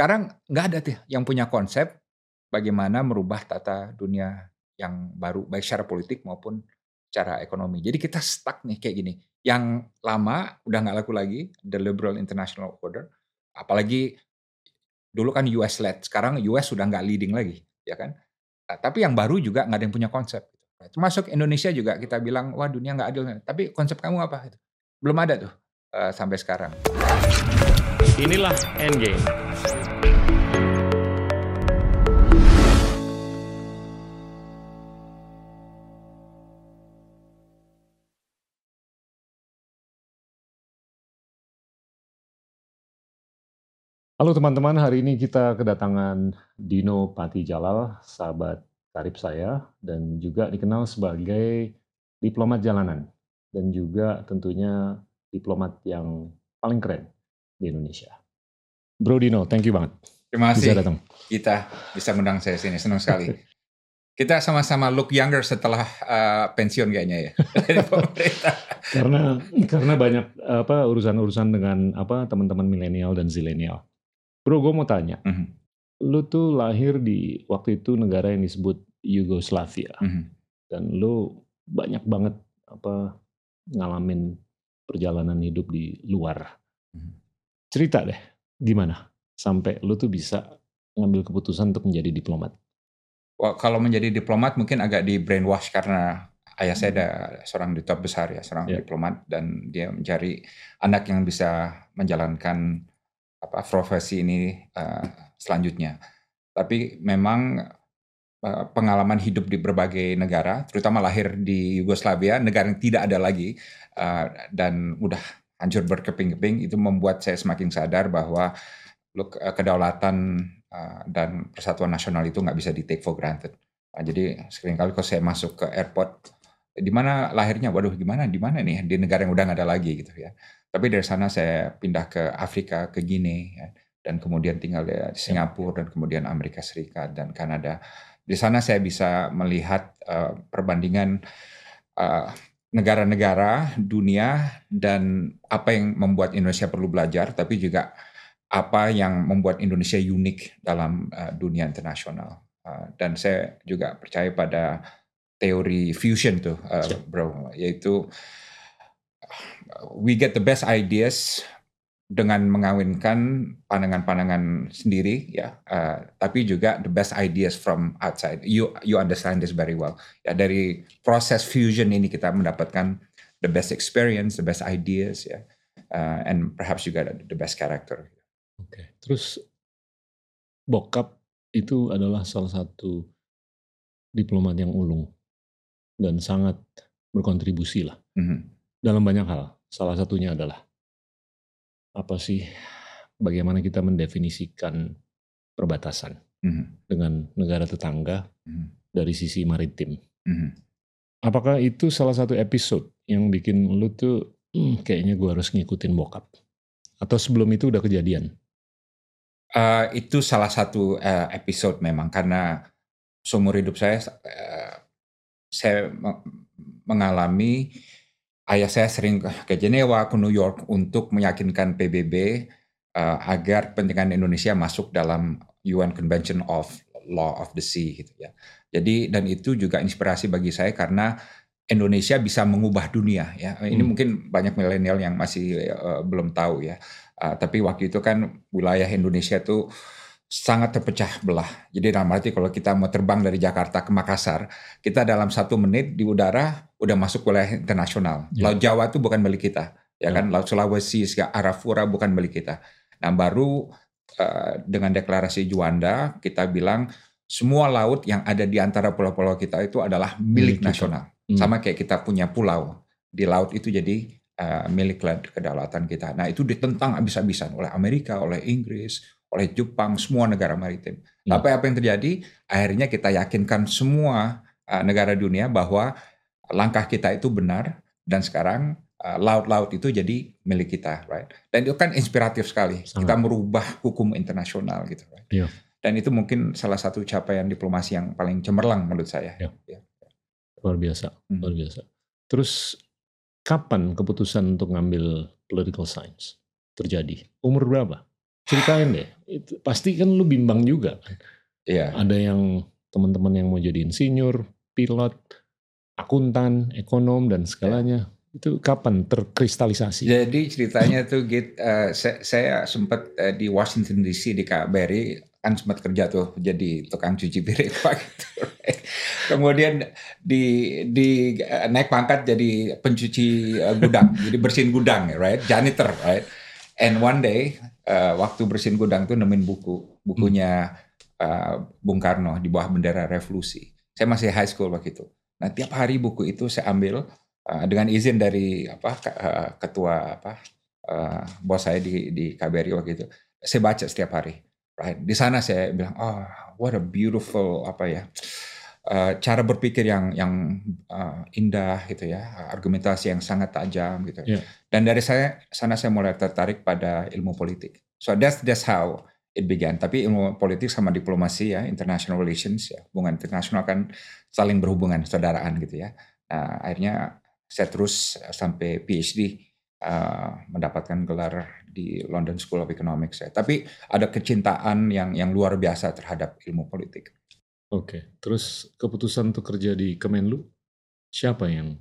sekarang nggak ada tuh yang punya konsep bagaimana merubah tata dunia yang baru baik secara politik maupun secara ekonomi. Jadi kita stuck nih kayak gini. Yang lama udah nggak laku lagi, the liberal international order. Apalagi dulu kan US led, sekarang US sudah nggak leading lagi, ya kan? Nah, tapi yang baru juga nggak ada yang punya konsep. Termasuk Indonesia juga kita bilang wah dunia nggak adil. Tapi konsep kamu apa? Belum ada tuh uh, sampai sekarang. Inilah Endgame. Halo teman-teman, hari ini kita kedatangan Dino Pati Jalal, sahabat karib saya, dan juga dikenal sebagai diplomat jalanan, dan juga tentunya diplomat yang paling keren di Indonesia. Bro Dino, thank you banget. Terima kasih. Bisa datang. Kita bisa mengundang saya sini, senang sekali. Kita sama-sama look younger setelah uh, pensiun kayaknya ya dari pemerintah. karena karena banyak apa urusan-urusan dengan apa teman-teman milenial dan zilenial. Bro, gue mau tanya. Mm -hmm. Lu tuh lahir di waktu itu negara yang disebut Yugoslavia. Mm -hmm. Dan lu banyak banget apa ngalamin perjalanan hidup di luar. Mm -hmm. Cerita deh, gimana sampai lu tuh bisa ngambil keputusan untuk menjadi diplomat? Wah, kalau menjadi diplomat mungkin agak di brainwash karena ayah saya ada seorang duta besar ya, seorang yeah. diplomat dan dia mencari anak yang bisa menjalankan apa profesi ini uh, selanjutnya. Tapi memang uh, pengalaman hidup di berbagai negara, terutama lahir di Yugoslavia, negara yang tidak ada lagi uh, dan udah hancur berkeping-keping, itu membuat saya semakin sadar bahwa look, uh, kedaulatan uh, dan persatuan nasional itu nggak bisa di take for granted. Nah, jadi sering kali kalau saya masuk ke airport, di mana lahirnya? Waduh, gimana? Di mana nih? Di negara yang udah nggak ada lagi gitu ya. Tapi dari sana saya pindah ke Afrika, ke Guinea, ya, dan kemudian tinggal di Singapura dan kemudian Amerika Serikat dan Kanada. Di sana saya bisa melihat uh, perbandingan negara negara-negara dunia dan apa yang membuat Indonesia perlu belajar, tapi juga apa yang membuat Indonesia unik dalam uh, dunia internasional. Uh, dan saya juga percaya pada teori fusion tuh, uh, bro, yaitu we get the best ideas dengan mengawinkan pandangan-pandangan sendiri ya. Uh, tapi juga the best ideas from outside. You you understand this very well. Ya dari proses fusion ini kita mendapatkan the best experience the best ideas ya. Uh, and perhaps juga the best character. Oke okay. terus bokap itu adalah salah satu diplomat yang ulung dan sangat berkontribusi lah mm -hmm. dalam banyak hal Salah satunya adalah apa sih bagaimana kita mendefinisikan perbatasan mm-hmm. dengan negara tetangga mm-hmm. dari sisi maritim. Mm-hmm. Apakah itu salah satu episode yang bikin lu tuh hmm, kayaknya gue harus ngikutin bokap? Atau sebelum itu udah kejadian? Uh, itu salah satu uh, episode memang karena seumur hidup saya uh, saya mengalami ayah saya sering ke Jenewa, ke New York untuk meyakinkan PBB uh, eh, agar pentingan Indonesia masuk dalam UN Convention of Law of the Sea gitu ya. Jadi dan itu juga inspirasi bagi saya karena Indonesia bisa mengubah dunia ya. Ini hmm. mungkin banyak milenial yang masih uh, belum tahu ya. Uh, tapi waktu itu kan wilayah Indonesia itu sangat terpecah belah. Jadi dalam arti kalau kita mau terbang dari Jakarta ke Makassar, kita dalam satu menit di udara udah masuk wilayah internasional. Yeah. Laut Jawa itu bukan milik kita, ya yeah. kan? Laut Sulawesi, Arafura bukan milik kita. Nah baru uh, dengan deklarasi Juanda kita bilang semua laut yang ada di antara pulau-pulau kita itu adalah milik, milik nasional. Hmm. Sama kayak kita punya pulau di laut itu jadi uh, milik kedaulatan kita. Nah itu ditentang habis-habisan oleh Amerika, oleh Inggris, oleh Jepang, semua negara maritim. Hmm. Tapi apa yang terjadi? Akhirnya kita yakinkan semua uh, negara dunia bahwa langkah kita itu benar dan sekarang uh, laut-laut uh, itu jadi milik kita, right? Dan itu kan inspiratif sekali. Sangat. Kita merubah hukum internasional gitu, right? Yeah. Dan itu mungkin salah satu capaian diplomasi yang paling cemerlang menurut saya. Yeah. Yeah. Luar biasa, hmm. luar biasa. Terus kapan keputusan untuk ngambil political science terjadi? Umur berapa? Ceritain deh. Itu, pasti kan lu bimbang juga kan. Iya. Ada yang teman-teman yang mau jadi insinyur, pilot, akuntan, ekonom dan segalanya. Itu kapan terkristalisasi? Jadi ceritanya tuh Git, uh, saya, saya sempat uh, di Washington DC di KBRI kan sempat kerja tuh jadi tukang cuci piring pak gitu. Kemudian di di uh, naik pangkat jadi pencuci gudang, jadi bersihin gudang, right? Janitor, right? And one day uh, waktu bersihin gudang tuh nemuin buku, bukunya uh, Bung Karno di bawah bendera revolusi. Saya masih high school waktu itu. Nah tiap hari buku itu saya ambil uh, dengan izin dari apa uh, ketua apa uh, bos saya di di KBRI waktu itu. Saya baca setiap hari right? Di sana saya bilang, oh, what a beautiful apa ya, uh, cara berpikir yang yang uh, indah gitu ya, argumentasi yang sangat tajam gitu. Yeah. Dan dari saya sana saya mulai tertarik pada ilmu politik. So that's that's how it began. Tapi ilmu politik sama diplomasi ya, international relations ya, hubungan internasional kan saling berhubungan, saudaraan gitu ya. Nah, akhirnya saya terus sampai PhD uh, mendapatkan gelar di London School of Economics ya. Tapi ada kecintaan yang yang luar biasa terhadap ilmu politik. Oke, terus keputusan untuk kerja di Kemenlu siapa yang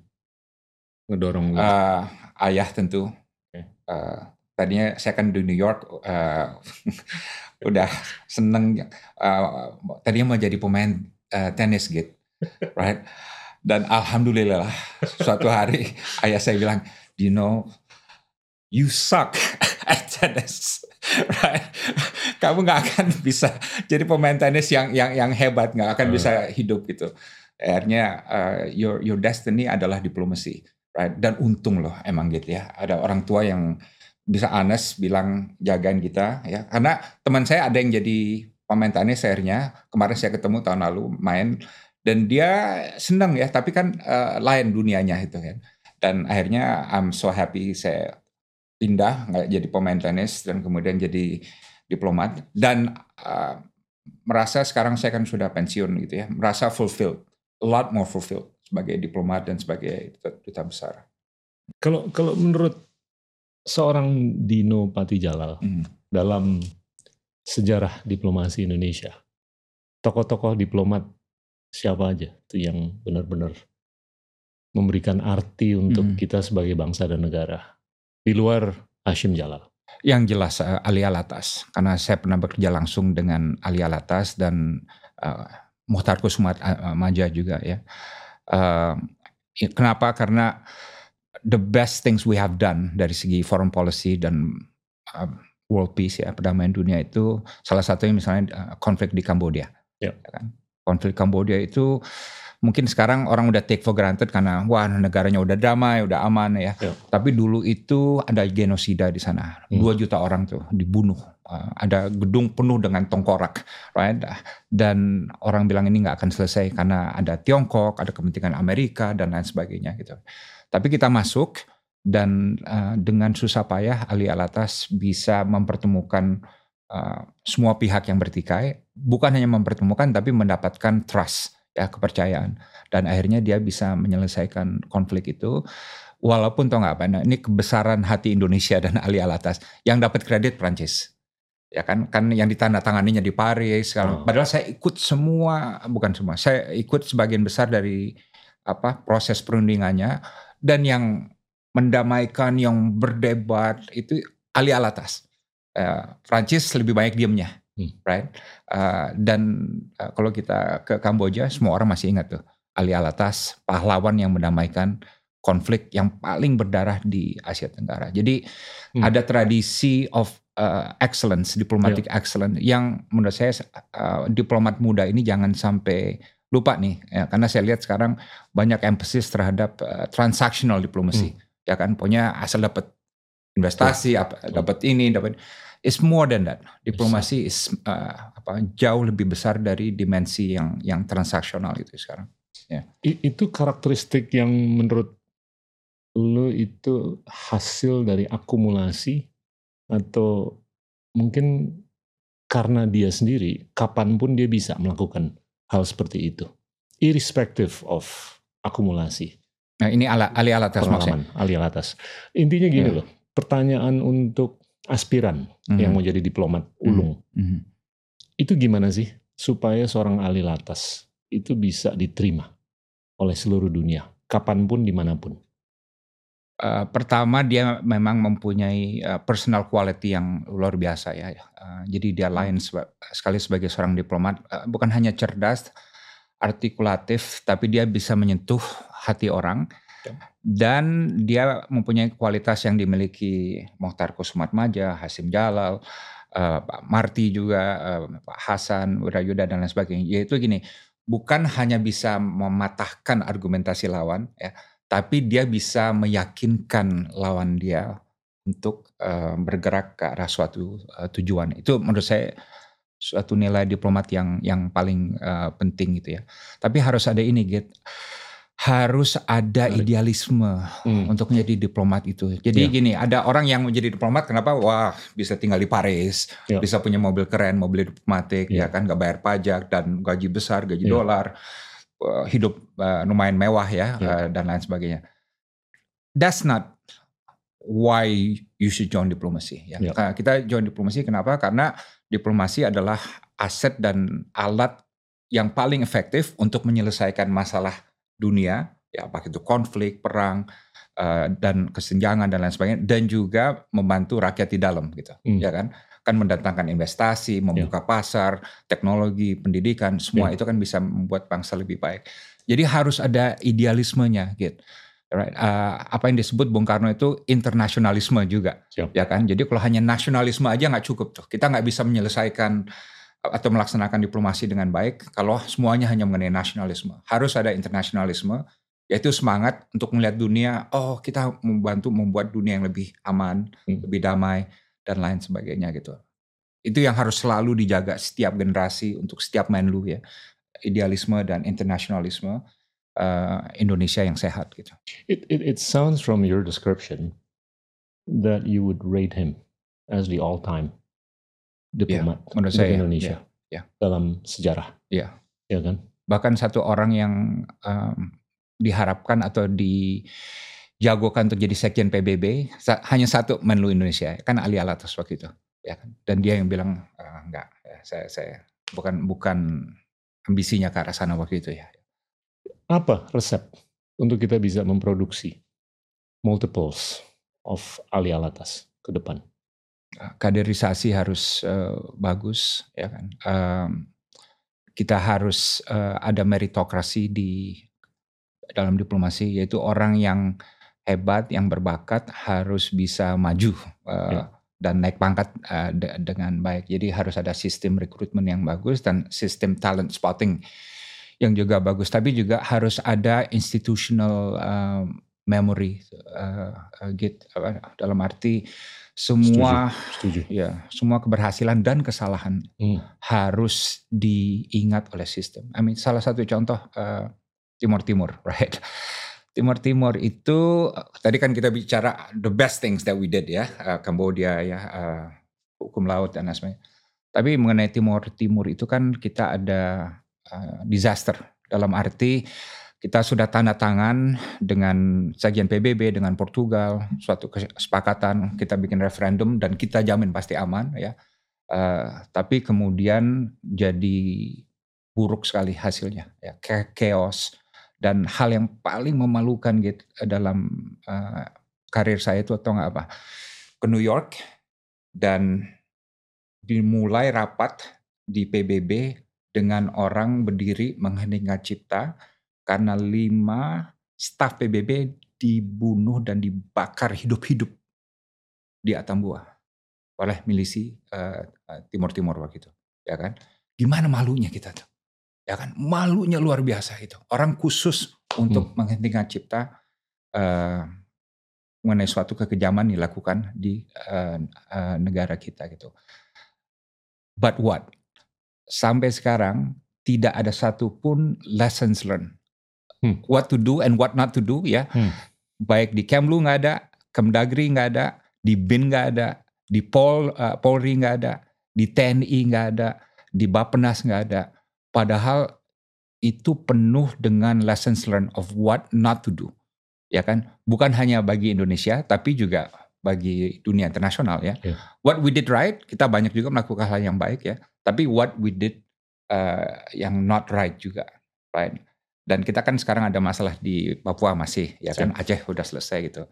ngedorong? Uh, ayah tentu. Okay. Uh, tadinya saya kan di New York uh, udah seneng uh, tadinya mau jadi pemain uh, tenis gitu, right? Dan alhamdulillah suatu hari ayah saya bilang, do you know you suck at tennis, right? Kamu nggak akan bisa jadi pemain tenis yang yang yang hebat, nggak akan uh. bisa hidup gitu. Akhirnya uh, your your destiny adalah diplomasi, Dan untung loh emang gitu ya. Ada orang tua yang bisa honest bilang jagain kita ya. Karena teman saya ada yang jadi pemain tenis akhirnya kemarin saya ketemu tahun lalu main dan dia senang ya, tapi kan uh, lain dunianya itu kan. Dan akhirnya I'm so happy saya pindah nggak jadi pemain tenis dan kemudian jadi diplomat dan uh, merasa sekarang saya kan sudah pensiun gitu ya merasa fulfilled a lot more fulfilled sebagai diplomat dan sebagai duta besar. Kalau kalau menurut seorang Dino Patijalal hmm. dalam sejarah diplomasi Indonesia, tokoh-tokoh diplomat siapa aja tuh yang benar-benar memberikan arti untuk hmm. kita sebagai bangsa dan negara? di luar Hashim Jalal? Yang jelas uh, Ali Alatas, karena saya pernah bekerja langsung dengan Ali Alatas dan uh, Muhtar Kusumat uh, Maja juga ya. Uh, kenapa? Karena the best things we have done dari segi foreign policy dan uh, world peace ya perdamaian dunia itu salah satunya misalnya uh, konflik di Kamboja. Yeah. Ya kan? Konflik Kamboja itu mungkin sekarang orang udah take for granted karena wah negaranya udah damai, udah aman ya. Yeah. Tapi dulu itu ada genosida di sana. Hmm. Dua juta orang tuh dibunuh. Uh, ada gedung penuh dengan tongkorak, right? Dan orang bilang ini nggak akan selesai karena ada Tiongkok, ada kepentingan Amerika dan lain sebagainya gitu. Tapi kita masuk dan uh, dengan susah payah Ali Alatas bisa mempertemukan uh, semua pihak yang bertikai, bukan hanya mempertemukan tapi mendapatkan trust ya kepercayaan. Dan akhirnya dia bisa menyelesaikan konflik itu. Walaupun tau nggak apa ini kebesaran hati Indonesia dan Ali Alatas. Yang dapat kredit Prancis ya kan kan yang ditandatanganinya di Paris oh. padahal saya ikut semua bukan semua saya ikut sebagian besar dari apa proses perundingannya dan yang mendamaikan yang berdebat itu Ali Alatas uh, Prancis lebih banyak diamnya Hmm. right? Uh, dan uh, kalau kita ke Kamboja, semua orang masih ingat tuh Ali Alatas, pahlawan yang mendamaikan konflik yang paling berdarah di Asia Tenggara. Jadi hmm. ada tradisi of uh, excellence, diplomatic yeah. excellence yang menurut saya uh, diplomat muda ini jangan sampai lupa nih, ya, karena saya lihat sekarang banyak emphasis terhadap uh, transactional diplomasi, hmm. ya kan, punya asal dapat investasi, yeah. dapat ini, dapat It's more than that. Diplomasi is uh, apa jauh lebih besar dari dimensi yang yang transaksional itu sekarang. Yeah. Itu karakteristik yang menurut lo itu hasil dari akumulasi atau mungkin karena dia sendiri kapan pun dia bisa melakukan hal seperti itu, irrespective of akumulasi. Nah ini ala, ali atas pengalaman, ali atas. Intinya gini yeah. loh, pertanyaan untuk aspiran mm. yang mau jadi diplomat ulung. Mm. Itu gimana sih supaya seorang ahli latas itu bisa diterima oleh seluruh dunia, kapan pun, di mana pun? Uh, pertama dia memang mempunyai uh, personal quality yang luar biasa ya. Uh, jadi dia lain seba sekali sebagai seorang diplomat, uh, bukan hanya cerdas, artikulatif, tapi dia bisa menyentuh hati orang. Dan dia mempunyai kualitas yang dimiliki Mohtar Kusumatmaja, Hasim Jalal, uh, Pak Marti juga, uh, Pak Hasan, Wirayuda dan lain sebagainya. Yaitu gini, bukan hanya bisa mematahkan argumentasi lawan, ya, tapi dia bisa meyakinkan lawan dia untuk uh, bergerak ke arah suatu uh, tujuan. Itu menurut saya suatu nilai diplomat yang yang paling uh, penting gitu ya. Tapi harus ada ini, gitu harus ada idealisme hmm. untuk menjadi diplomat itu. Jadi yeah. gini, ada orang yang menjadi diplomat kenapa? Wah, bisa tinggal di Paris, yeah. bisa punya mobil keren, mobil diplomatik, yeah. ya kan, nggak bayar pajak dan gaji besar, gaji yeah. dolar, uh, hidup uh, lumayan mewah ya yeah. uh, dan lain sebagainya. That's not why you should join diplomasi. Ya. Yeah. Kita join diplomasi kenapa? Karena diplomasi adalah aset dan alat yang paling efektif untuk menyelesaikan masalah dunia, ya apakah itu konflik, perang, uh, dan kesenjangan dan lain sebagainya, dan juga membantu rakyat di dalam, gitu, hmm. ya kan? Kan mendatangkan investasi, membuka yeah. pasar, teknologi, pendidikan, semua yeah. itu kan bisa membuat bangsa lebih baik. Jadi harus ada idealismenya, gitu. Right. Uh, apa yang disebut Bung Karno itu internasionalisme juga, Siap. ya kan? Jadi kalau hanya nasionalisme aja nggak cukup tuh. Kita nggak bisa menyelesaikan atau melaksanakan diplomasi dengan baik kalau semuanya hanya mengenai nasionalisme. Harus ada internasionalisme, yaitu semangat untuk melihat dunia, oh kita membantu membuat dunia yang lebih aman, hmm. lebih damai, dan lain sebagainya gitu. Itu yang harus selalu dijaga setiap generasi untuk setiap menlu ya. Idealisme dan internasionalisme uh, Indonesia yang sehat gitu. It, it, it sounds from your description that you would rate him as the all-time diplomat ya, menurut saya Indonesia ya, ya. dalam sejarah. Iya. Ya kan? Bahkan satu orang yang um, diharapkan atau dijagokan untuk jadi sekjen PBB hanya satu Menlu Indonesia kan Ali Alatas waktu itu ya kan dan dia yang bilang uh, enggak ya, saya saya bukan bukan ambisinya ke arah sana waktu itu ya. Apa resep untuk kita bisa memproduksi multiples of Ali Alatas ke depan? kaderisasi harus uh, bagus ya kan um, kita harus uh, ada meritokrasi di dalam diplomasi yaitu orang yang hebat yang berbakat harus bisa maju uh, ya. dan naik pangkat uh, de dengan baik jadi harus ada sistem rekrutmen yang bagus dan sistem talent spotting yang juga bagus tapi juga harus ada institutional uh, memory uh, uh, gitu dalam arti semua setuju, setuju. ya semua keberhasilan dan kesalahan hmm. harus diingat oleh sistem. I mean salah satu contoh uh, Timur Timur, right? Timur Timur itu tadi kan kita bicara the best things that we did ya, uh, ya, uh, hukum laut dan sebagainya. Tapi mengenai Timur Timur itu kan kita ada uh, disaster dalam arti kita sudah tanda tangan dengan Sekjen PBB dengan Portugal suatu kesepakatan kita bikin referendum dan kita jamin pasti aman ya. Uh, tapi kemudian jadi buruk sekali hasilnya ya chaos dan hal yang paling memalukan gitu dalam uh, karir saya itu atau nggak apa ke New York dan dimulai rapat di PBB dengan orang berdiri mengheningkan cipta karena lima staf PBB dibunuh dan dibakar hidup-hidup di Atambua oleh milisi uh, Timur Timur waktu itu, ya kan? Gimana malunya kita tuh, ya kan? Malunya luar biasa itu. Orang khusus untuk hmm. menghentikan cipta uh, mengenai suatu kekejaman dilakukan di uh, uh, negara kita gitu. But what? Sampai sekarang tidak ada satupun lessons learned hmm. what to do and what not to do ya. Hmm. Baik di Kemlu nggak ada, Kemdagri nggak ada, di BIN nggak ada, di Pol uh, Polri nggak ada, di TNI nggak ada, di Bappenas nggak ada. Padahal itu penuh dengan lessons learned of what not to do. Ya kan? Bukan hanya bagi Indonesia tapi juga bagi dunia internasional ya. Yeah. What we did right, kita banyak juga melakukan hal yang baik ya. Tapi what we did uh, yang not right juga, right? Dan kita kan sekarang ada masalah di Papua masih, ya kan Aceh udah selesai gitu.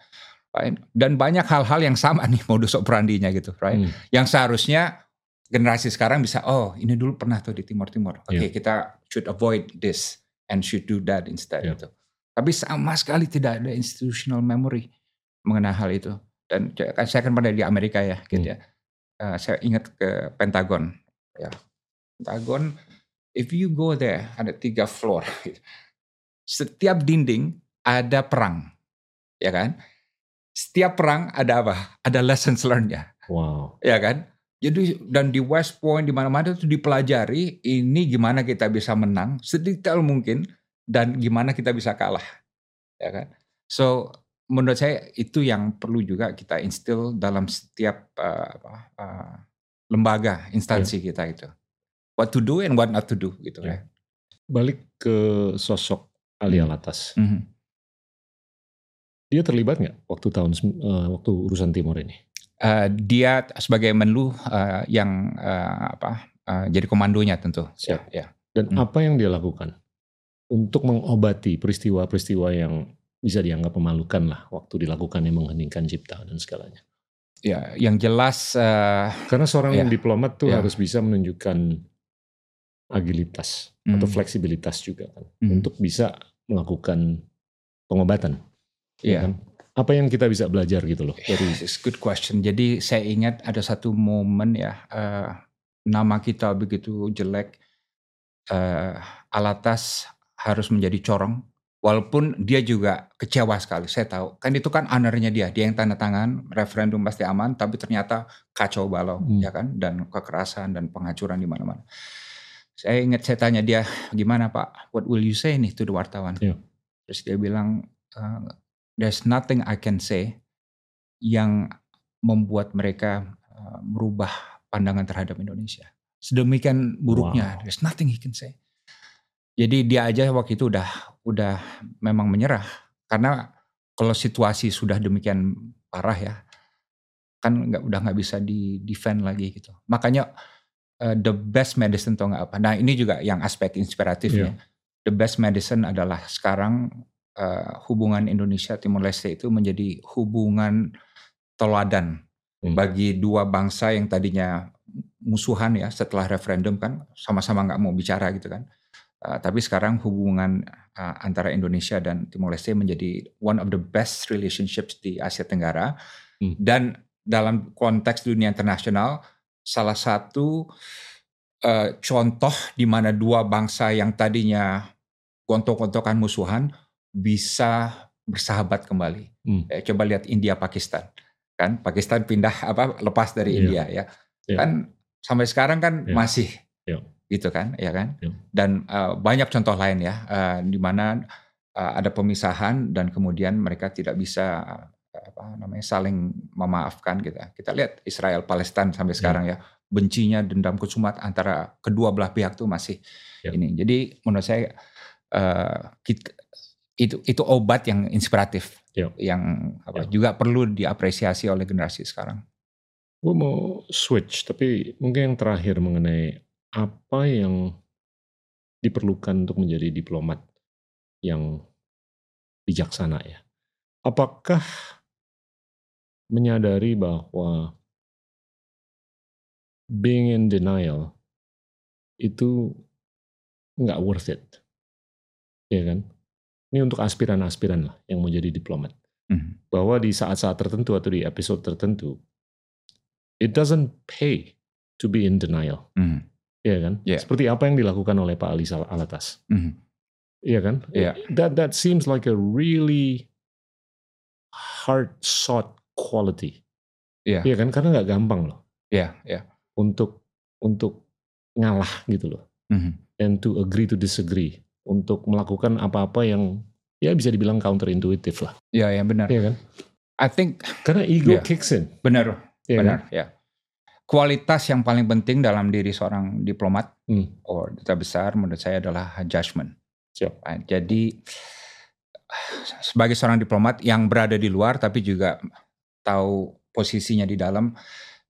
Right? Dan banyak hal-hal yang sama nih modus operandinya gitu, right? Hmm. Yang seharusnya generasi sekarang bisa, oh ini dulu pernah tuh di Timur Timur. Oke, okay, yeah. kita should avoid this and should do that instead yeah. gitu. Tapi sama sekali tidak ada institutional memory mengenai hal itu. Dan kan saya kan pernah di Amerika ya, gitu hmm. ya. Uh, saya ingat ke Pentagon, ya. Pentagon, if you go there ada tiga floor. Setiap dinding ada perang, ya kan? Setiap perang ada apa? Ada lessons learned-nya. Wow. Ya kan? Jadi dan di West Point di mana-mana itu dipelajari ini gimana kita bisa menang sedetail mungkin dan gimana kita bisa kalah, ya kan? So menurut saya itu yang perlu juga kita instill dalam setiap uh, apa, uh, lembaga instansi yeah. kita itu. What to do and what not to do gitu yeah. ya. Balik ke sosok Ali hmm. Alatas. Mm -hmm. Dia terlibat nggak waktu tahun uh, waktu urusan Timur ini? Uh, dia sebagai menlu uh, yang uh, apa uh, jadi komandonya tentu. Siap. Ya. Dan hmm. apa yang dia lakukan? untuk mengobati peristiwa-peristiwa yang bisa dianggap memalukan lah waktu dilakukan yang mengheningkan cipta dan segalanya. Ya, yang jelas uh, karena seorang ya, diplomat tuh ya. harus bisa menunjukkan agilitas hmm. atau fleksibilitas juga kan hmm. untuk bisa melakukan pengobatan. Ya. ya kan? Apa yang kita bisa belajar gitu loh dari It's good question. Jadi saya ingat ada satu momen ya uh, nama kita begitu jelek uh, Alatas harus menjadi corong walaupun dia juga kecewa sekali saya tahu kan itu kan honornya dia dia yang tanda tangan referendum pasti aman tapi ternyata kacau balau hmm. ya kan dan kekerasan dan penghancuran di mana-mana saya ingat saya tanya dia gimana pak what will you say nih to the wartawan yeah. terus dia bilang uh, there's nothing I can say yang membuat mereka uh, merubah pandangan terhadap Indonesia sedemikian buruknya wow. there's nothing he can say jadi dia aja waktu itu udah udah memang menyerah karena kalau situasi sudah demikian parah ya kan nggak udah nggak bisa di defend lagi gitu. Makanya uh, the best medicine atau nggak apa. Nah ini juga yang aspek inspiratifnya. Yeah. The best medicine adalah sekarang uh, hubungan Indonesia Timur Leste itu menjadi hubungan teladan hmm. bagi dua bangsa yang tadinya musuhan ya setelah referendum kan sama-sama nggak mau bicara gitu kan Uh, tapi sekarang hubungan uh, antara Indonesia dan Timor Leste menjadi one of the best relationships di Asia Tenggara hmm. dan dalam konteks dunia internasional salah satu uh, contoh di mana dua bangsa yang tadinya gontok-gontokan musuhan bisa bersahabat kembali. Hmm. Ya, coba lihat India Pakistan kan Pakistan pindah apa lepas dari yeah. India ya yeah. kan sampai sekarang kan yeah. masih yeah gitu kan ya kan ya. dan uh, banyak contoh lain ya uh, di mana uh, ada pemisahan dan kemudian mereka tidak bisa apa namanya saling memaafkan gitu kita lihat Israel Palestina sampai ya. sekarang ya bencinya dendam kesumat antara kedua belah pihak tuh masih ya. ini jadi menurut saya uh, kita, itu itu obat yang inspiratif ya. yang apa, ya. juga perlu diapresiasi oleh generasi sekarang. Gue mau switch tapi mungkin yang terakhir mengenai apa yang diperlukan untuk menjadi diplomat yang bijaksana ya? Apakah menyadari bahwa being in denial itu nggak worth it, ya kan? Ini untuk aspiran-aspiran lah yang mau jadi diplomat. Mm. Bahwa di saat-saat tertentu atau di episode tertentu, it doesn't pay to be in denial. Mm. Iya kan? Yeah. Seperti apa yang dilakukan oleh Pak Ali Alatas. Mm -hmm. Iya kan? Yeah. That that seems like a really hard sought quality. Iya. Iya kan? Karena nggak gampang loh. Iya, yeah, Yeah. Untuk untuk ngalah gitu loh. Mm -hmm. And to agree to disagree. Untuk melakukan apa-apa yang ya bisa dibilang counterintuitive lah. Iya, yeah, ya yeah, benar. Iya kan? I think karena ego yeah. kicks in. Benar. Yeah, benar, kan? ya kualitas yang paling penting dalam diri seorang diplomat hmm. atau duta besar menurut saya adalah judgment. Siap. Nah, jadi sebagai seorang diplomat yang berada di luar tapi juga tahu posisinya di dalam,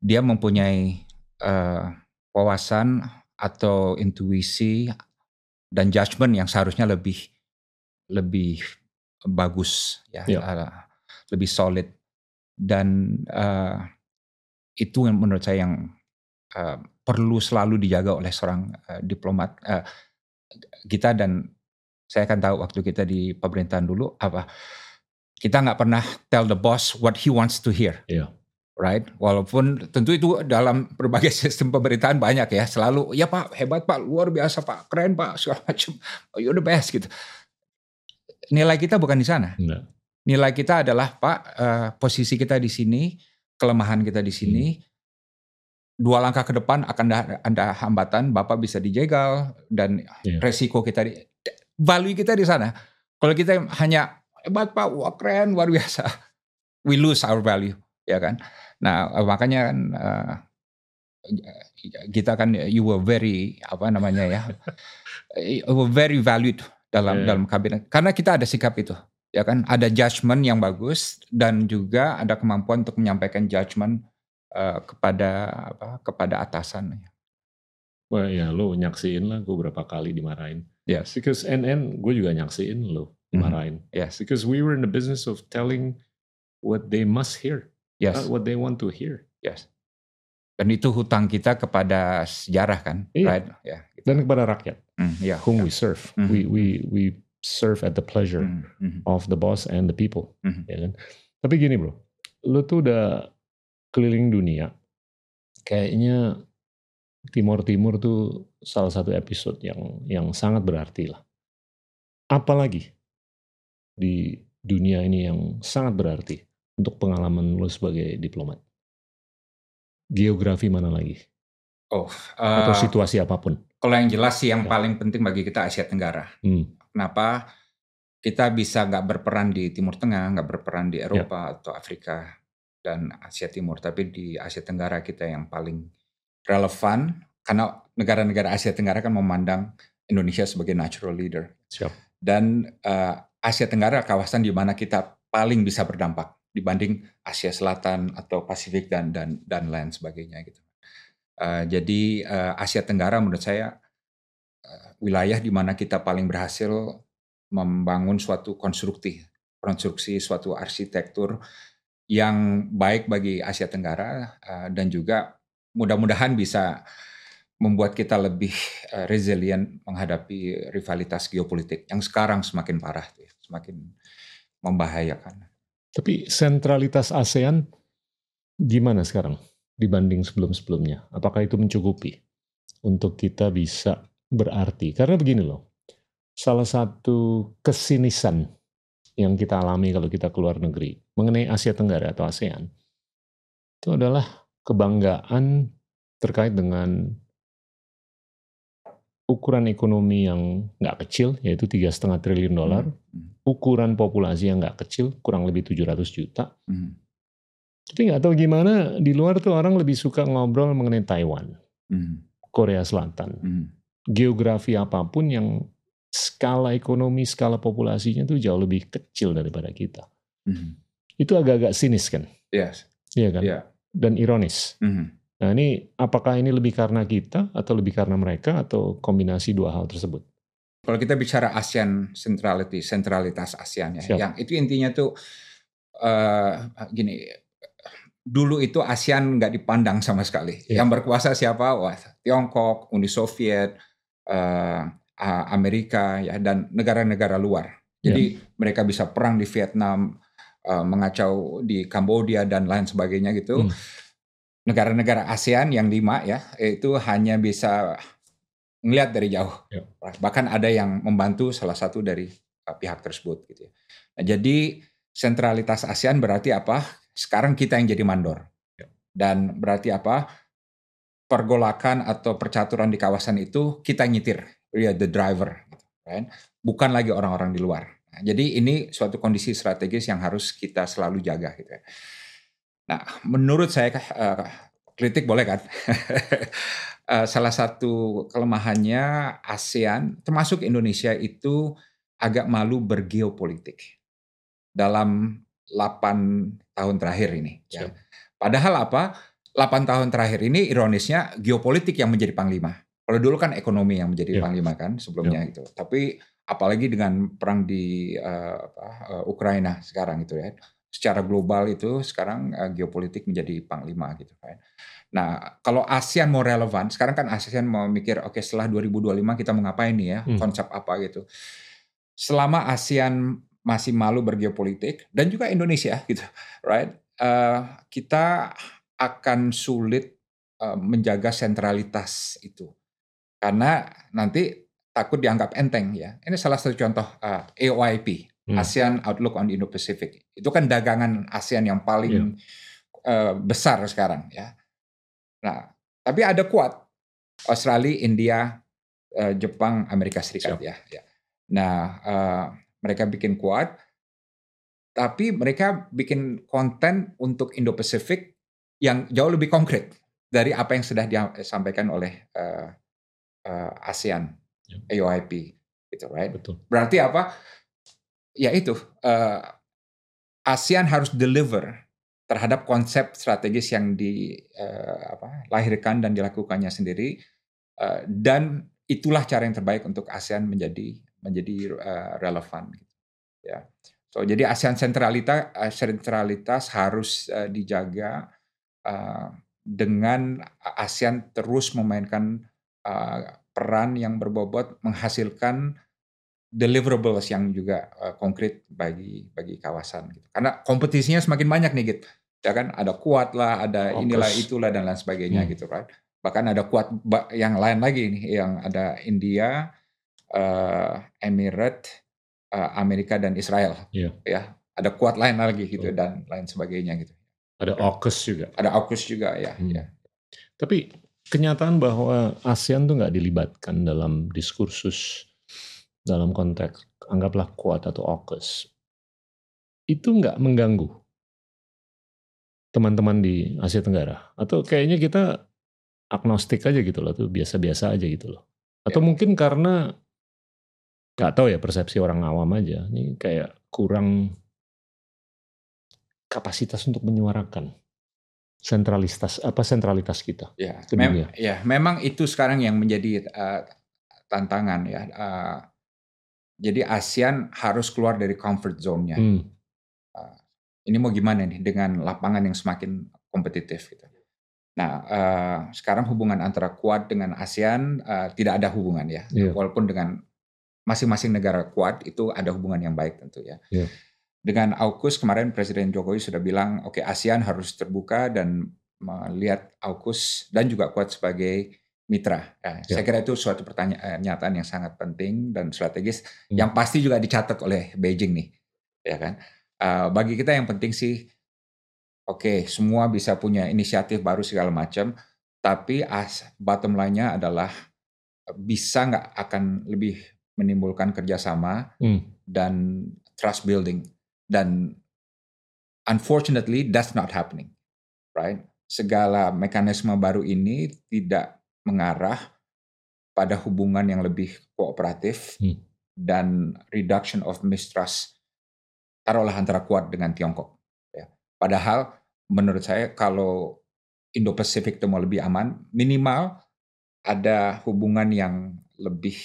dia mempunyai uh, wawasan atau intuisi dan judgement yang seharusnya lebih lebih bagus ya, yeah. uh, lebih solid dan uh, itu yang menurut saya yang uh, perlu selalu dijaga oleh seorang uh, diplomat uh, kita dan saya akan tahu waktu kita di pemerintahan dulu apa kita nggak pernah tell the boss what he wants to hear. Yeah. Right, walaupun tentu itu dalam berbagai sistem pemerintahan banyak ya, selalu ya Pak hebat Pak, luar biasa Pak, keren Pak, segala macam, oh, you're the best gitu. Nilai kita bukan di sana. Nah. Nilai kita adalah Pak, uh, posisi kita di sini, kelemahan kita di sini, hmm. dua langkah ke depan akan ada hambatan, Bapak bisa dijegal dan yeah. resiko kita di, value kita di sana. Kalau kita hanya hebat pak, wah keren, luar biasa. We lose our value, ya kan. Nah makanya kan uh, kita kan you were very apa namanya ya, you were very valued dalam yeah. dalam kabinet karena kita ada sikap itu, ya kan. Ada judgement yang bagus dan juga ada kemampuan untuk menyampaikan judgement uh, kepada apa kepada atasan. Wah ya lo nyaksiin lah gue berapa kali dimarahin. Yes. Because NN gue juga nyaksiin lo dimarahin. Mm-hmm. Yes. Because we were in the business of telling what they must hear. Yes. Not what they want to hear. Yes. Dan itu hutang kita kepada sejarah kan, iya. right? Yeah. Dan kepada rakyat, mm, yeah, whom yeah. we serve. Mm-hmm. We we we serve at the pleasure mm-hmm. of the boss and the people. Mm-hmm. Ya kan? Tapi gini bro, lu tuh udah keliling dunia. Kayaknya Timur Timur tuh salah satu episode yang yang sangat berarti lah. Apalagi di dunia ini yang sangat berarti untuk pengalaman lo sebagai diplomat? Geografi mana lagi? Oh, uh, atau situasi apa pun? Kalau yang jelas sih yang ya. paling penting bagi kita Asia Tenggara. Hmm. Kenapa kita bisa nggak berperan di Timur Tengah, nggak berperan di ya. Eropa ya. atau Afrika dan Asia Timur, tapi di Asia Tenggara kita yang paling relevan karena negara-negara Asia Tenggara kan memandang Indonesia sebagai natural leader. Siap. Dan uh, Asia Tenggara kawasan di mana kita paling bisa berdampak dibanding Asia Selatan atau Pasifik dan dan dan lain sebagainya gitu. Uh, jadi uh, Asia Tenggara menurut saya uh, wilayah di mana kita paling berhasil membangun suatu konstruksi, konstruksi suatu arsitektur yang baik bagi Asia Tenggara uh, dan juga mudah-mudahan bisa membuat kita lebih uh, resilient menghadapi rivalitas geopolitik yang sekarang semakin parah semakin membahayakan. Tapi sentralitas ASEAN gimana sekarang dibanding sebelum-sebelumnya? Apakah itu mencukupi untuk kita bisa berarti? Karena begini loh, salah satu kesinisan yang kita alami kalau kita keluar negeri mengenai Asia Tenggara atau ASEAN itu adalah kebanggaan terkait dengan ukuran ekonomi yang nggak kecil, yaitu tiga setengah triliun dolar, hmm. ukuran populasi yang nggak kecil, kurang lebih 700 juta. Hmm. Tapi nggak tahu gimana di luar tuh orang lebih suka ngobrol mengenai Taiwan, hmm. Korea Selatan, hmm. geografi apa pun yang skala ekonomi, skala populasinya tuh jauh lebih kecil daripada kita. Hmm. Itu agak-agak sinis kan? Yes. Iya kan? Yeah. Dan ironis. Hmm. Nah ini apakah ini lebih karena kita atau lebih karena mereka atau kombinasi dua hal tersebut? Kalau kita bicara ASEAN centrality, sentralitas ASEAN ya, Siap. yang itu intinya tuh uh, gini, dulu itu ASEAN nggak dipandang sama sekali. Ya. Yang berkuasa siapa? Wah, Tiongkok, Uni Soviet, uh, Amerika ya dan negara-negara luar. Jadi ya. mereka bisa perang di Vietnam, uh, mengacau di Kamboja dan lain sebagainya gitu. Hmm negara-negara ASEAN yang lima ya itu hanya bisa melihat dari jauh. Ya. Bahkan ada yang membantu salah satu dari uh, pihak tersebut gitu ya. Nah, jadi sentralitas ASEAN berarti apa? Sekarang kita yang jadi mandor. Ya. Dan berarti apa? Pergolakan atau percaturan di kawasan itu kita nyitir, ya the driver, gitu, right? bukan lagi orang-orang di luar. Nah, jadi ini suatu kondisi strategis yang harus kita selalu jaga gitu ya. Nah, menurut saya uh, kritik boleh kan? uh, salah satu kelemahannya ASEAN, termasuk Indonesia itu agak malu bergeopolitik dalam 8 tahun terakhir ini. Ya. Padahal apa? 8 tahun terakhir ini ironisnya geopolitik yang menjadi panglima. Kalau dulu kan ekonomi yang menjadi yeah. panglima kan sebelumnya yeah. itu. Tapi apalagi dengan perang di uh, uh, Ukraina sekarang itu ya. Secara global itu sekarang uh, geopolitik menjadi panglima gitu kan. Nah, kalau ASEAN mau relevan, sekarang kan ASEAN mau mikir oke okay, setelah 2025 kita mau ngapain nih ya, hmm. konsep apa gitu. Selama ASEAN masih malu bergeopolitik dan juga Indonesia gitu, right? Uh, kita akan sulit uh, menjaga sentralitas itu. Karena nanti takut dianggap enteng ya. Ini salah satu contoh uh, AOIP, hmm. ASEAN Outlook on Indo-Pacific. Itu kan dagangan ASEAN yang paling yeah. Iya. uh, besar sekarang ya. Nah, tapi ada kuat Australia, India, uh, Jepang, Amerika Serikat Siap. ya. ya. Nah, uh, mereka bikin kuat, tapi mereka bikin konten untuk Indo-Pacific yang jauh lebih konkret dari apa yang sudah disampaikan oleh uh, uh, ASEAN, yeah. AOIP, gitu, right? Betul. Berarti apa? Ya itu, uh, ASEAN harus deliver terhadap konsep strategis yang dilahirkan uh, dan dilakukannya sendiri, uh, dan itulah cara yang terbaik untuk ASEAN menjadi menjadi uh, relevan. Gitu. Ya, so jadi ASEAN sentralitas sentralitas harus uh, dijaga uh, dengan ASEAN terus memainkan uh, peran yang berbobot menghasilkan deliverables yang juga uh, konkret bagi bagi kawasan gitu. Karena kompetisinya semakin banyak nih gitu. Ya kan ada kuat lah, ada Fokus. inilah itulah dan lain sebagainya hmm. gitu kan. Bahkan ada kuat yang lain lagi nih yang ada India, uh, Emirat, uh, Amerika dan Israel. Yeah. Ya, ada kuat lain lagi gitu oh. dan lain sebagainya gitu. Ada AUKUS juga. Ada AUKUS juga ya. Hmm. ya. Tapi kenyataan bahwa ASEAN tuh nggak dilibatkan dalam diskursus dalam konteks anggaplah kuat atau AUKUS itu nggak mengganggu teman-teman di Asia Tenggara atau kayaknya kita agnostik aja gitu loh tuh biasa-biasa aja gitu loh atau ya. mungkin karena nggak tahu ya persepsi orang awam aja ini kayak kurang kapasitas untuk menyuarakan sentralitas apa sentralitas kita. Ya, mem ya memang itu sekarang yang menjadi uh, tantangan ya. Uh, jadi ASEAN harus keluar dari comfort zone-nya. Hmm. Uh, ini mau gimana nih dengan lapangan yang semakin kompetitif gitu. Nah, uh, sekarang hubungan antara Quad dengan ASEAN uh, tidak ada hubungan ya. Yeah. Walaupun dengan masing-masing negara Quad itu ada hubungan yang baik tentu ya. Yeah dengan AUKUS kemarin Presiden Jokowi sudah bilang oke okay, ASEAN harus terbuka dan melihat AUKUS dan juga kuat sebagai mitra. Ya, ya. Saya kira itu suatu pertanyaan yang sangat penting dan strategis hmm. yang pasti juga dicatat oleh Beijing nih, ya kan. Uh, bagi kita yang penting sih, oke okay, semua bisa punya inisiatif baru segala macam, tapi as bottom line-nya adalah bisa nggak akan lebih menimbulkan kerjasama hmm. dan trust building dan unfortunately that's not happening, right? Segala mekanisme baru ini tidak mengarah pada hubungan yang lebih kooperatif hmm. dan reduction of mistrust taruhlah antara kuat dengan Tiongkok. Ya. Padahal menurut saya kalau Indo-Pasifik itu mau lebih aman, minimal ada hubungan yang lebih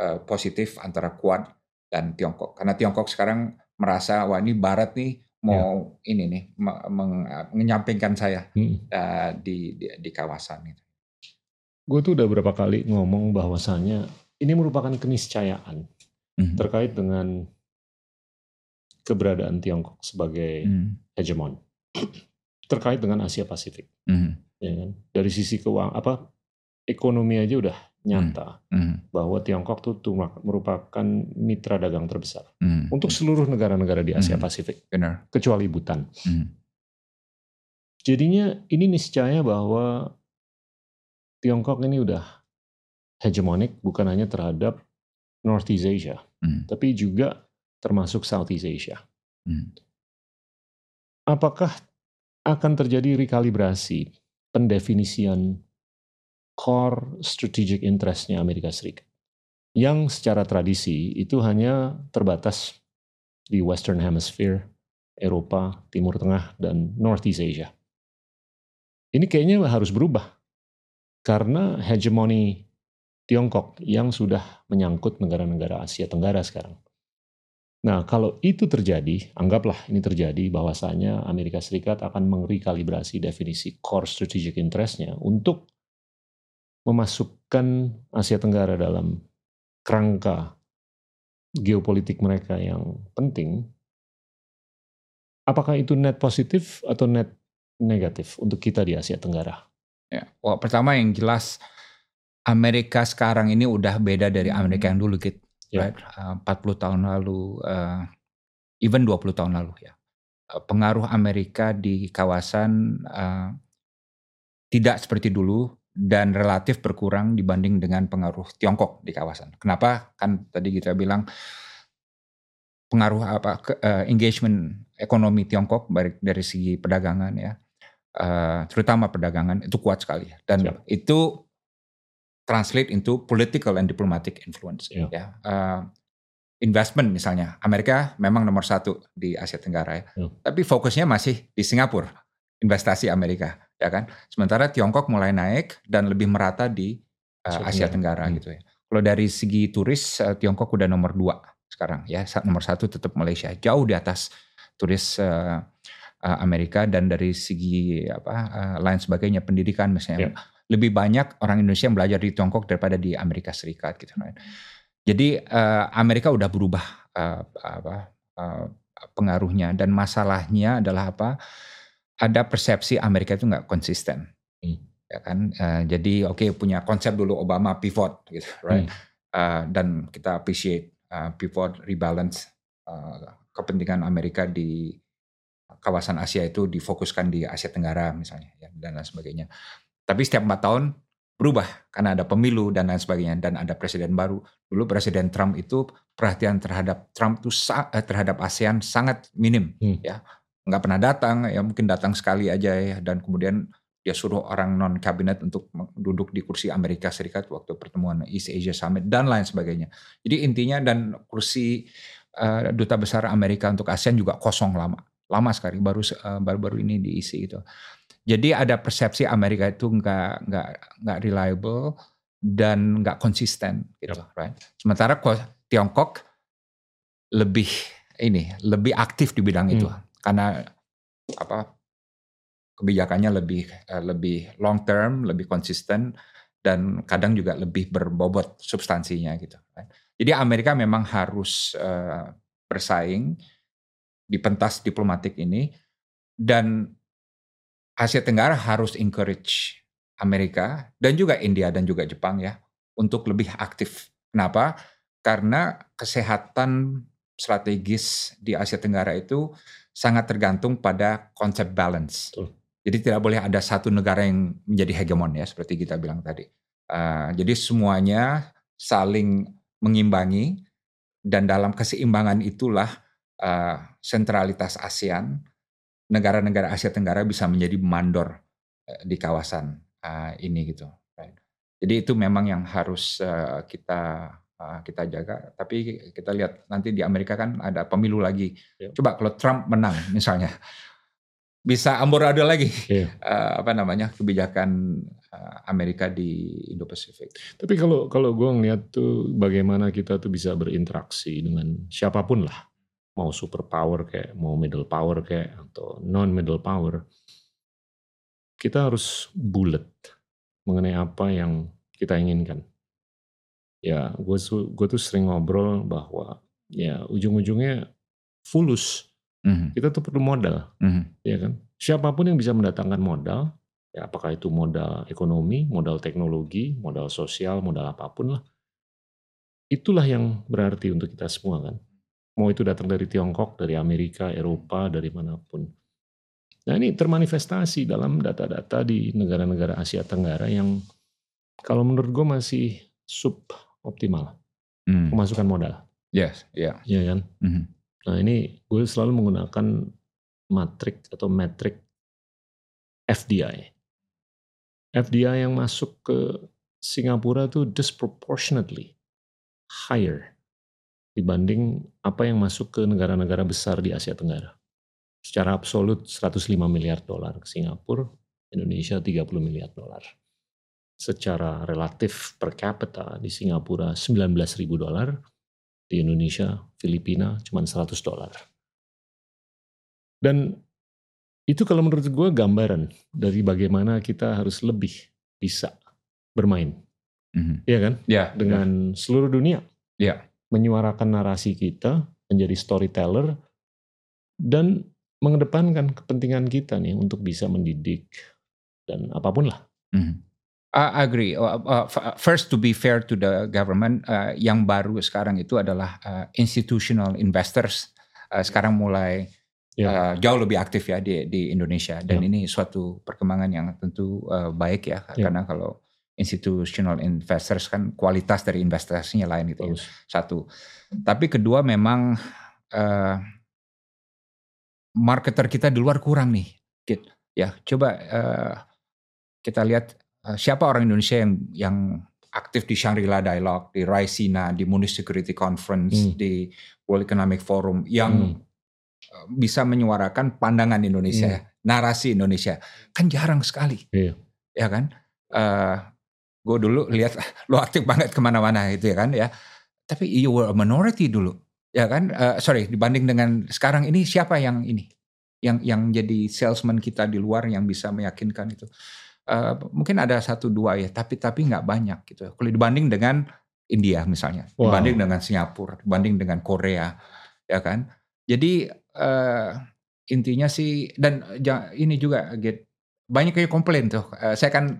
uh, positif antara Kuat dan Tiongkok. Karena Tiongkok sekarang merasa wah ini Barat nih mau ya. ini nih menyampingkan saya hmm. uh, di, di di kawasan itu. Gue tuh udah berapa kali ngomong bahwasannya ini merupakan keniscayaan hmm. terkait dengan keberadaan Tiongkok sebagai hmm. hegemon terkait dengan Asia Pasifik. Hmm. Ya kan? Dari sisi keuangan apa ekonomi aja udah nyata hmm. Hmm. bahwa Tiongkok itu merupakan mitra dagang terbesar hmm. untuk seluruh negara-negara di Asia hmm. Pasifik, Benar. kecuali Butan. Hmm. Jadinya ini niscaya bahwa Tiongkok ini udah hegemonik bukan hanya terhadap Northeast Asia, hmm. tapi juga termasuk Southeast Asia. Hmm. Apakah akan terjadi rekalibrasi pendefinisian core strategic interestnya Amerika Serikat. Yang secara tradisi itu hanya terbatas di Western Hemisphere, Eropa, Timur Tengah, dan Northeast Asia. ini kayaknya harus berubah karena hegemoni Tiongkok yang sudah menyangkut negara-negara Asia Tenggara sekarang. Nah, kalau itu terjadi, anggaplah ini terjadi bahwasanya Amerika Serikat akan merekalibrasi definisi core strategic interest-nya untuk memasukkan Asia Tenggara dalam kerangka geopolitik mereka yang penting, apakah itu net positif atau net negatif untuk kita di Asia Tenggara? Ya, well, pertama yang jelas Amerika sekarang ini udah beda dari Amerika yang dulu gitu. Yeah. Right? Uh, 40 tahun lalu, uh, even 20 tahun lalu ya. Uh, pengaruh Amerika di kawasan uh, tidak seperti dulu dan relatif berkurang dibanding dengan pengaruh Tiongkok di kawasan. Kenapa? Kan tadi kita bilang pengaruh apa ke, uh, engagement ekonomi Tiongkok baik dari segi perdagangan ya, uh, terutama perdagangan itu kuat sekali dan Siap. itu translate into political and diplomatic influence. Yeah. Ya, uh, investment misalnya, Amerika memang nomor satu di Asia Tenggara ya, yeah. tapi fokusnya masih di Singapura, investasi Amerika, ya kan. Sementara Tiongkok mulai naik dan lebih merata di uh, Asia Tenggara hmm. gitu ya. Kalau dari segi turis, uh, Tiongkok udah nomor dua sekarang ya, nomor satu tetap Malaysia, jauh di atas turis uh, uh, Amerika dan dari segi apa uh, lain sebagainya pendidikan misalnya. Yeah lebih banyak orang Indonesia yang belajar di Tiongkok daripada di Amerika Serikat gitu right. Jadi uh, Amerika udah berubah uh, apa uh, pengaruhnya dan masalahnya adalah apa? Ada persepsi Amerika itu nggak konsisten. Hmm. Ya kan? Uh, jadi oke okay, punya konsep dulu Obama pivot gitu, right? Hmm. Uh, dan kita appreciate uh, pivot rebalance uh, kepentingan Amerika di kawasan Asia itu difokuskan di Asia Tenggara misalnya ya, dan lain sebagainya. Tapi setiap empat tahun berubah karena ada pemilu dan lain sebagainya dan ada presiden baru. Dulu presiden Trump itu perhatian terhadap Trump itu eh, terhadap ASEAN sangat minim hmm. ya. nggak pernah datang ya mungkin datang sekali aja ya dan kemudian dia suruh orang non kabinet untuk duduk di kursi Amerika Serikat waktu pertemuan East Asia Summit dan lain sebagainya. Jadi intinya dan kursi uh, duta besar Amerika untuk ASEAN juga kosong lama, lama sekali baru uh, baru-baru ini diisi itu. Jadi ada persepsi Amerika itu nggak nggak nggak reliable dan nggak konsisten gitu, yep. right? Sementara Tiongkok lebih ini lebih aktif di bidang hmm. itu karena apa kebijakannya lebih uh, lebih long term, lebih konsisten dan kadang juga lebih berbobot substansinya gitu. Right? Jadi Amerika memang harus uh, bersaing di pentas diplomatik ini dan Asia Tenggara harus encourage Amerika dan juga India dan juga Jepang ya untuk lebih aktif. Kenapa? Karena kesehatan strategis di Asia Tenggara itu sangat tergantung pada konsep balance. Betul. Jadi tidak boleh ada satu negara yang menjadi hegemon ya seperti kita bilang tadi. Uh, jadi semuanya saling mengimbangi dan dalam keseimbangan itulah uh, sentralitas ASEAN negara-negara Asia Tenggara bisa menjadi mandor uh, di kawasan uh, ini gitu. Jadi itu memang yang harus uh, kita uh, kita jaga. Tapi kita lihat nanti di Amerika kan ada pemilu lagi. Yeah. Coba kalau Trump menang misalnya, bisa amburadul lagi yeah. uh, apa namanya kebijakan uh, Amerika di Indo-Pasifik. Tapi kalau kalau gue ngeliat tuh bagaimana kita tuh bisa berinteraksi dengan siapa pun lah mau super power kayak mau middle power kayak atau non middle power kita harus bulat mengenai apa yang kita inginkan ya gue gue tuh sering ngobrol bahwa ya ujung-ujungnya fulus mm-hmm. kita tuh perlu modal mm-hmm. ya kan siapa pun yang bisa mendatangkan modal ya apakah itu modal ekonomi modal teknologi modal sosial modal apa pun lah itulah yang berarti untuk kita semua kan Mau itu datang dari Tiongkok, dari Amerika, Eropa, dari mana pun. Nah ini termanifestasi dalam data-data di negara-negara Asia Tenggara yang kalau menurut gue masih suboptimal hmm. pemasukan modal. Yes, ya. Yeah. Iya kan. Mm-hmm. Nah ini gue selalu menggunakan matrik atau metrik FDI. FDI yang masuk ke Singapura tuh disproportionately higher dibanding apa yang masuk ke negara-negara besar di Asia Tenggara. Secara absolut 105 miliar dolar ke Singapura, Indonesia 30 miliar dolar. Secara relatif per capita di Singapura 19 ribu dolar, di Indonesia, Filipina cuma 100 dolar. Dan itu kalau menurut gue gambaran dari bagaimana kita harus lebih bisa bermain. Mm-hmm. Iya kan? Yeah, Dengan yeah. seluruh dunia. Yeah. Menyuarakan narasi kita, menjadi storyteller, dan mengedepankan kepentingan kita nih untuk bisa mendidik dan apa pun lah. Mm-hmm. I agree. Uh, uh, first, to be fair to the government, uh, yang baru sekarang itu adalah uh, institutional investors. Uh, sekarang mulai yeah. uh, jauh lebih aktif ya di, di Indonesia, dan yeah. ini suatu perkembangan yang tentu uh, baik ya, yeah. karena kalau institutional investors kan kualitas dari investasinya lain gitu. Ya. Satu, tapi kedua memang uh, marketer kita di luar kurang nih, gitu. Ya, coba uh, kita lihat Eh, siapa orang Indonesia yang yang aktif di Shangri-La Dialogue, di Raisina, di Munich Security Conference, hmm. di World Economic Forum yang hmm. Bisa menyuarakan pandangan Indonesia, hmm. narasi Indonesia, kan jarang sekali, yeah. ya kan? Uh, gue dulu lihat lo aktif banget ke mana-mana itu ya kan ya, tapi you were a minority dulu, ya kan? Uh, sorry, dibanding dengan sekarang ini siapa yang ini, yang yang jadi salesman kita di luar yang bisa meyakinkan itu? uh, mungkin ada satu dua ya, tapi tapi nggak banyak gitu. Kalau dibanding dengan India misalnya, wow. dibanding dengan Singapura, dibanding dengan Korea, ya kan. Jadi uh, intinya sih dan ini juga get banyak kayak komplain tuh. Uh, saya kan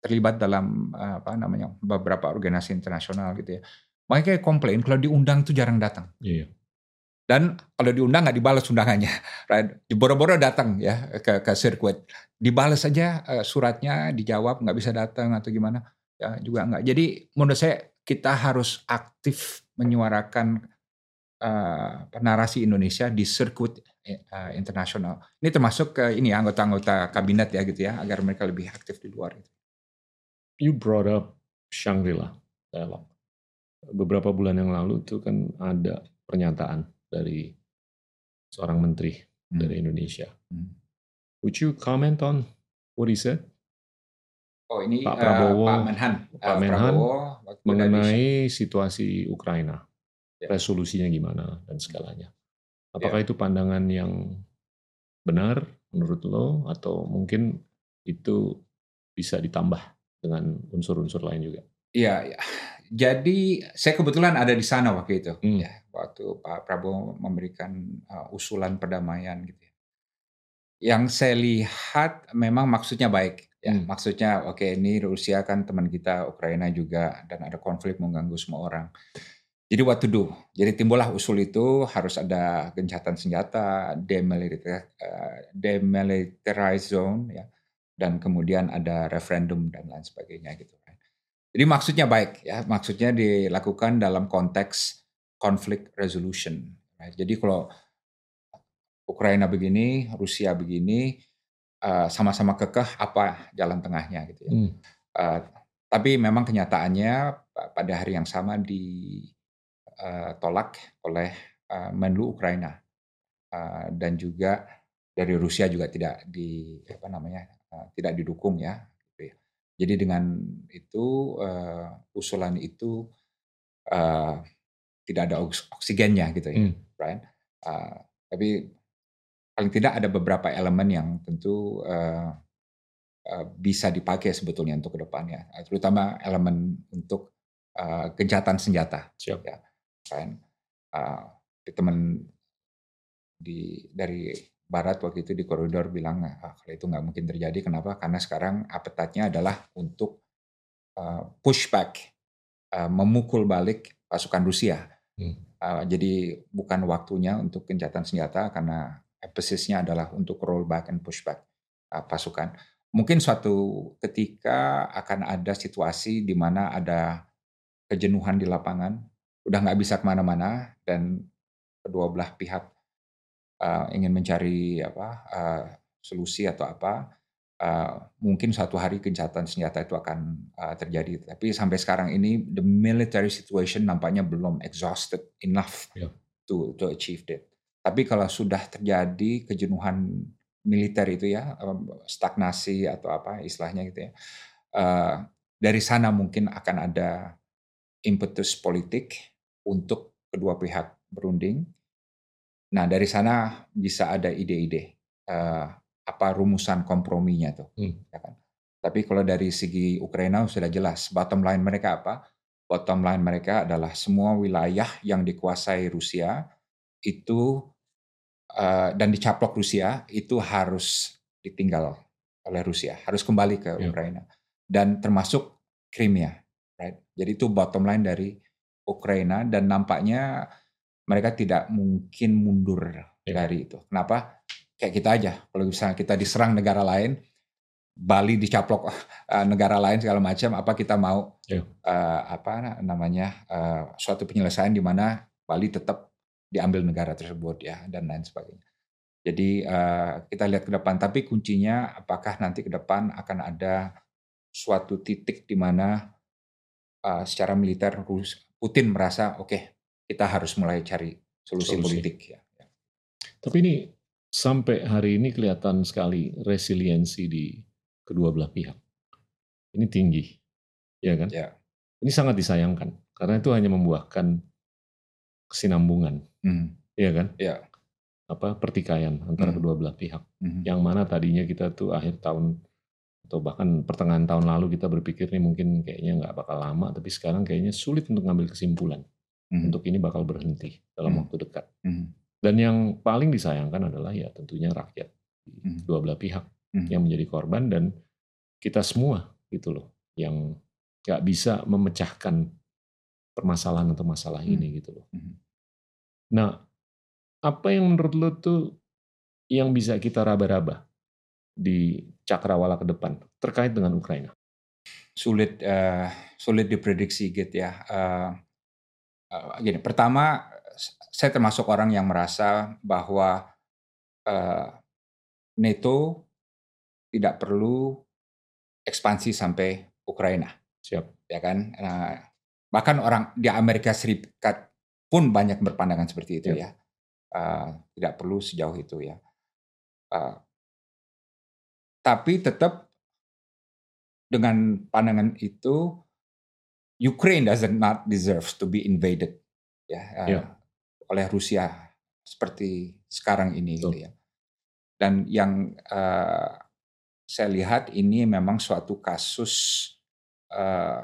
terlibat dalam uh, apa namanya beberapa organisasi internasional gitu ya. Banyak kayak komplain kalau diundang tuh jarang datang. Iya. Dan kalau diundang nggak dibalas undangannya, right? Boro-boro datang ya ke ke sirkuit, dibalas saja uh, suratnya, dijawab nggak bisa datang atau gimana, ya juga nggak. Jadi menurut saya kita harus aktif menyuarakan uh, narasi Indonesia di sirkuit uh, internasional. Ini termasuk uh, ini anggota-anggota kabinet ya gitu ya, agar mereka lebih aktif di luar. You brought up Shangri-La dialog. Beberapa bulan yang lalu itu kan ada pernyataan dari seorang menteri hmm. dari Indonesia. Hmm. Would you comment on what he said? Oh ini Pak Prabowo, uh, Pak Menhan, Pak uh, Menhan Prabowo, mengenai situasi Ukraina, ya. resolusinya gimana dan segalanya. Apakah ya. itu pandangan yang benar menurut lo atau mungkin itu bisa ditambah dengan unsur-unsur lain juga? Iya, ya. jadi saya kebetulan ada di sana waktu itu. Hmm. Ya, waktu Pak Prabowo memberikan uh, usulan perdamaian gitu ya. Yang saya lihat memang maksudnya baik ya. Hmm. Maksudnya oke okay, ini Rusia kan teman kita, Ukraina juga dan ada konflik mengganggu semua orang. Jadi what to do? Jadi timbullah usul itu harus ada gencatan senjata, demilitarize, uh, demilitarized zone ya dan kemudian ada referendum dan lain sebagainya gitu kan. Jadi maksudnya baik ya, maksudnya dilakukan dalam konteks conflict resolution. Jadi kalau Ukraina begini, Rusia begini, eh, sama-sama kekeh apa jalan tengahnya gitu ya. Hmm. Uh, tapi memang kenyataannya pada hari yang sama ditolak uh, oleh uh, Menlu Ukraina uh, dan juga dari Rusia juga tidak di apa namanya tidak didukung ya. Gitu ya. Jadi dengan itu uh, usulan itu uh, tidak ada oksigennya gitu ya, hmm. right? Uh, tapi paling tidak ada beberapa elemen yang tentu uh, uh, bisa dipakai sebetulnya untuk ke depannya, terutama elemen untuk uh, gencatan senjata. Siap. Ya, kan? Uh, teman di dari Barat waktu itu di koridor bilang ah, kalau itu nggak mungkin terjadi. Kenapa? Karena sekarang appetite adalah untuk uh, pushback, uh, memukul balik pasukan Rusia Hmm. Uh, jadi bukan waktunya untuk gencatan senjata karena empasisnya adalah untuk rollback and pushback uh, pasukan. Mungkin suatu ketika akan ada situasi di mana ada kejenuhan di lapangan, udah nggak bisa ke mana-mana dan kedua belah pihak uh, ingin mencari apa uh, solusi atau apa uh, mungkin suatu hari gencatan senjata itu akan uh, terjadi. Tapi sampai sekarang ini the military situation nampaknya belum exhausted enough yeah. to to achieve that. Tapi kalau sudah terjadi kejenuhan militer itu ya stagnasi atau apa istilahnya gitu ya uh, dari sana mungkin akan ada impetus politik untuk kedua pihak berunding. Nah dari sana bisa ada ide-ide uh, apa rumusan komprominya tuh, hmm. ya kan? Tapi kalau dari segi Ukraina sudah jelas, bottom line mereka apa? Bottom line mereka adalah semua wilayah yang dikuasai Rusia itu uh, dan dicaplok Rusia itu harus ditinggal oleh Rusia, harus kembali ke yeah. Ukraina dan termasuk Crimea, right? Jadi itu bottom line dari Ukraina dan nampaknya mereka tidak mungkin mundur yeah. dari itu. Kenapa? Kayak kita aja, kalau misalnya kita diserang negara lain, Bali dicaplok uh, negara lain segala macam, apa kita mau yeah. uh, apa namanya uh, suatu penyelesaian di mana Bali tetap diambil negara tersebut ya dan lain sebagainya. Jadi uh, kita lihat ke depan, tapi kuncinya apakah nanti ke depan akan ada suatu titik di mana uh, secara militer Putin merasa oke okay, kita harus mulai cari solusi, solusi. politik ya. Tapi ini sampai hari ini kelihatan sekali resiliensi di kedua belah pihak. Ini tinggi, ya kan? Ya. Ini sangat disayangkan karena itu hanya membuahkan kesinambungan, hmm. ya kan? Ya. Apa pertikaian antara hmm. kedua belah pihak. Hmm. Yang mana tadinya kita tuh akhir tahun atau bahkan pertengahan tahun lalu kita berpikir nih mungkin kayaknya nggak bakal lama, tapi sekarang kayaknya sulit untuk ngambil kesimpulan mm. untuk ini bakal berhenti dalam mm. waktu dekat. Mm. Dan yang paling disayangkan adalah ya tentunya rakyat mm. dua belah pihak mm. yang menjadi korban dan kita semua gitu loh yang nggak bisa memecahkan permasalahan atau masalah mm. ini gitu loh. Mm. Nah, apa yang menurut lo tuh yang bisa kita raba-raba di cakrawala ke depan terkait dengan Ukraina? Sulit uh, sulit diprediksi gitu ya. Uh, uh, gini, pertama saya termasuk orang yang merasa bahwa uh, NATO tidak perlu ekspansi sampai Ukraina. Siap. Ya kan? Uh, bahkan orang di Amerika Serikat pun banyak berpandangan seperti itu ya. ya. Uh, tidak perlu sejauh itu ya. Uh, tapi tetap dengan pandangan itu Ukraine doesn't not deserve to be invaded ya yeah. oleh Rusia seperti sekarang ini gitu ya. Dan yang uh, saya lihat ini memang suatu kasus uh,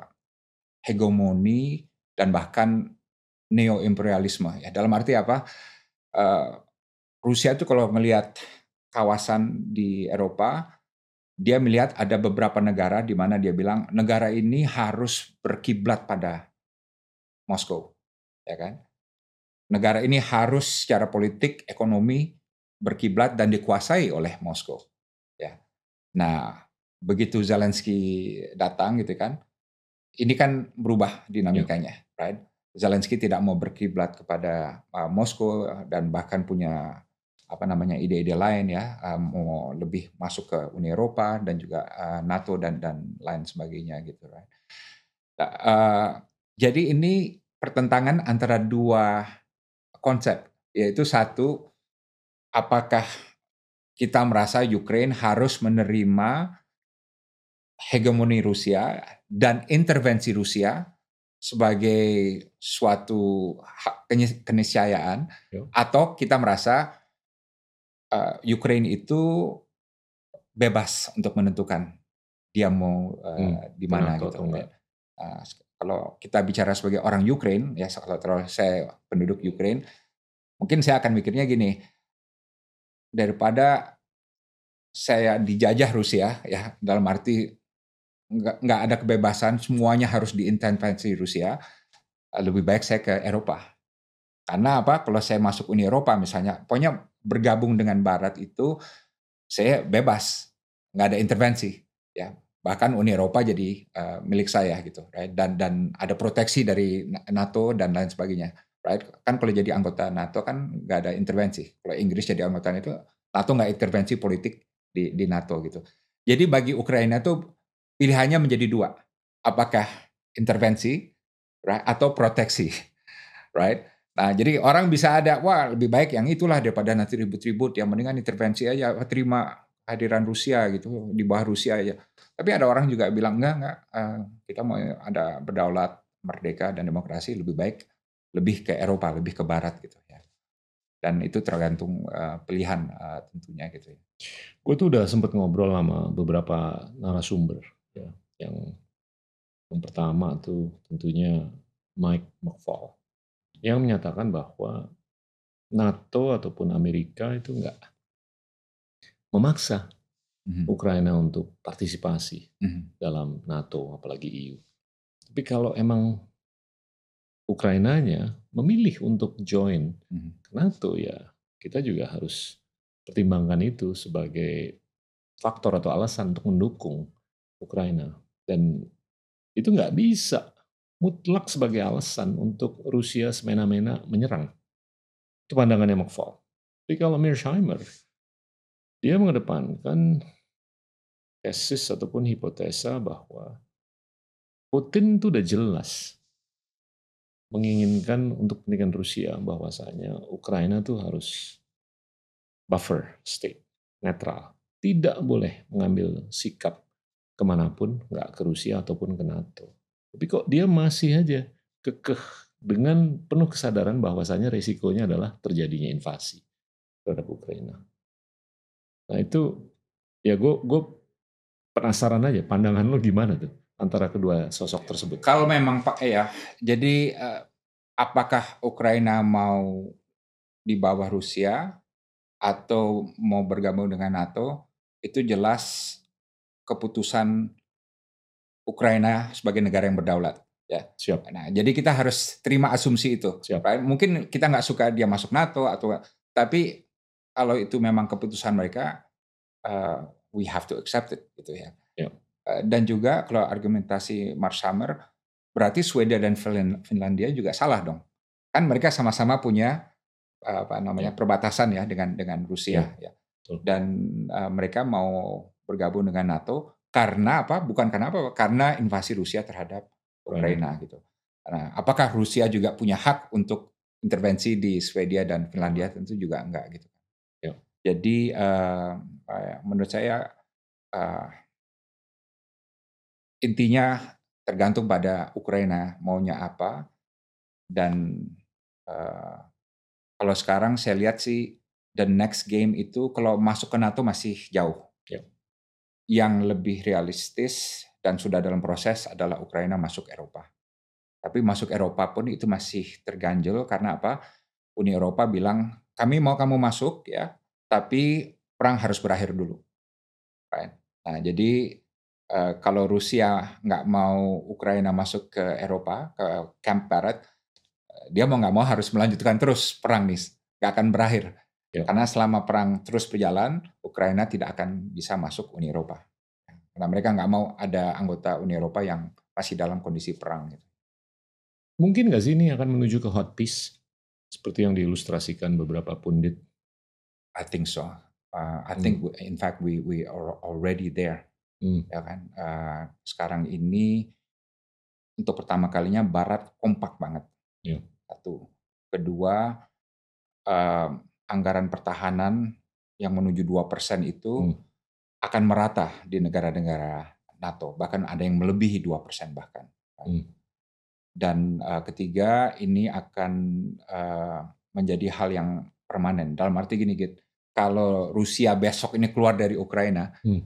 hegemoni dan bahkan neo imperialisme ya. Dalam arti apa? Uh, Rusia itu kalau melihat kawasan di Eropa dia melihat ada beberapa negara di mana dia bilang negara ini harus berkiblat pada Moskow, ya kan? Negara ini harus secara politik, ekonomi berkiblat dan dikuasai oleh Moskow, ya. Nah, begitu Zelensky datang gitu kan, ini kan berubah dinamikanya, yeah. right? Zelensky tidak mau berkiblat kepada uh, Moskow dan bahkan punya apa namanya ide-ide lain ya uh, mau lebih masuk ke Uni Eropa dan juga uh, NATO dan dan lain sebagainya gitu right. Nah, uh, jadi ini pertentangan antara dua konsep yaitu satu apakah kita merasa Ukraine harus menerima hegemoni Rusia dan intervensi Rusia sebagai suatu keniscayaan atau kita merasa uh, Ukraine itu bebas untuk menentukan dia mau uh, hmm, di mana gitu. Uh, kalau kita bicara sebagai orang Ukraine, ya kalau terlalu saya penduduk Ukraine, mungkin saya akan mikirnya gini, daripada saya dijajah Rusia, ya dalam arti nggak nggak ada kebebasan, semuanya harus diintervensi Rusia, lebih baik saya ke Eropa. Karena apa? Kalau saya masuk Uni Eropa misalnya, pokoknya bergabung dengan Barat itu saya bebas, nggak ada intervensi, ya. Bahkan Uni Eropa jadi uh, milik saya gitu, right? Dan dan ada proteksi dari NATO dan lain sebagainya, right? Kan kalau jadi anggota NATO kan nggak ada intervensi. Kalau Inggris jadi anggota itu, NATO nggak intervensi politik di di NATO gitu. Jadi bagi Ukraina tuh pilihannya menjadi dua, apakah intervensi, right? Atau proteksi, right? Nah, jadi orang bisa ada, wah lebih baik yang itulah daripada nanti ribut-ribut, yang mendingan intervensi aja, terima hadiran Rusia gitu, di bawah Rusia aja. Tapi ada orang juga bilang, enggak, enggak, uh, kita mau ada berdaulat, merdeka, dan demokrasi, lebih baik lebih ke Eropa, lebih ke Barat gitu ya. Dan itu tergantung uh, pilihan uh, tentunya gitu ya. Gue tuh udah sempet ngobrol sama beberapa narasumber ya, yang yang pertama tuh tentunya Mike McFall yang menyatakan bahwa NATO ataupun Amerika itu enggak memaksa mm-hmm. Ukraina untuk partisipasi mm-hmm. dalam NATO apalagi EU. Tapi kalau emang Ukrainanya memilih untuk join mm-hmm. ke NATO ya kita juga harus pertimbangkan itu sebagai faktor atau alasan untuk mendukung Ukraina dan itu nggak bisa mutlak sebagai alasan untuk Rusia semena-mena menyerang. Itu pandangannya McFall. Tapi kalau Mearsheimer, dia mengedepankan tesis ataupun hipotesa bahwa Putin itu udah jelas menginginkan untuk kepentingan Rusia bahwasanya Ukraina tuh harus buffer state, netral. Tidak boleh mengambil sikap ke mana pun, nggak ke Rusia ataupun ke NATO. Tapi kok dia masih aja kekeh dengan penuh kesadaran bahwasanya resikonya adalah terjadinya invasi terhadap Ukraina. Nah itu ya gue gue penasaran aja pandangan lo gimana tuh antara kedua sosok tersebut. Kalau memang Pak ya, jadi eh, apakah Ukraina mau di bawah Rusia atau mau bergabung dengan NATO itu jelas keputusan Ukraina sebagai negara yang berdaulat. Ya, siap. Nah, jadi kita harus terima asumsi itu. Siap. Mungkin kita nggak suka dia masuk NATO atau, tapi kalau itu memang keputusan mereka, uh, we have to accept it, gitu ya. Yep. Uh, dan juga kalau argumentasi Mark Summer, berarti Swedia dan Finlandia juga salah dong. Kan mereka sama-sama punya uh, apa namanya yep. perbatasan ya dengan dengan Rusia yep. ya. Dan uh, mereka mau bergabung dengan NATO karena apa? Bukan karena apa? Karena invasi Rusia terhadap Ukraina hmm. gitu. Nah, apakah Rusia juga punya hak untuk intervensi di Swedia dan Finlandia? Tentu juga enggak gitu. Ya. Jadi uh, menurut saya uh, intinya tergantung pada Ukraina maunya apa dan uh, kalau sekarang saya lihat sih the next game itu kalau masuk ke NATO masih jauh yang lebih realistis dan sudah dalam proses adalah Ukraina masuk Eropa. Tapi masuk Eropa pun itu masih terganjel karena apa? Uni Eropa bilang kami mau kamu masuk ya, tapi perang harus berakhir dulu. Nah jadi eh, kalau Rusia nggak mau Ukraina masuk ke Eropa ke Camp Barat, eh, dia mau nggak mau harus melanjutkan terus perang nih, nggak akan berakhir. Ya. Karena selama perang terus berjalan, Ukraina tidak akan bisa masuk Uni Eropa. Karena mereka nggak mau ada anggota Uni Eropa yang masih dalam kondisi perang. Gitu. Mungkin nggak sih ini akan menuju ke hot peace? Seperti yang diilustrasikan beberapa pundit. I think so. Uh, I think hmm. in fact we we are already there. Hmm. Ya kan. Uh, sekarang ini untuk pertama kalinya Barat kompak banget. Yeah. Satu. Kedua, uh, anggaran pertahanan yang menuju dua persen itu hmm. akan merata di negara-negara NATO, bahkan ada yang melebihi dua persen bahkan. Hmm. Dan uh, ketiga ini akan uh, menjadi hal yang permanen. Dalam arti gini, gitu, kalau Rusia besok ini keluar dari Ukraina, hmm.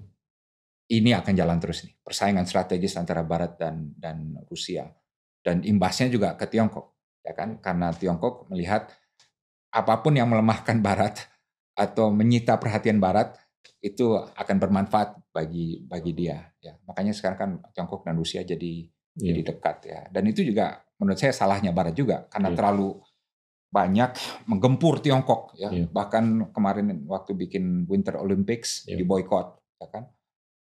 ini akan jalan terus nih persaingan strategis antara Barat dan dan Rusia dan imbasnya juga ke Tiongkok, ya kan? Karena Tiongkok melihat apa pun yang melemahkan Barat atau menyita perhatian Barat itu akan bermanfaat bagi bagi dia. Ya, makanya sekarang kan Tiongkok dan Rusia jadi yeah. jadi dekat ya. Dan itu juga menurut saya salahnya Barat juga karena yeah. terlalu banyak menggempur Tiongkok ya. Yeah. Bahkan kemarin waktu bikin Winter Olympics yeah. di boykot ya kan.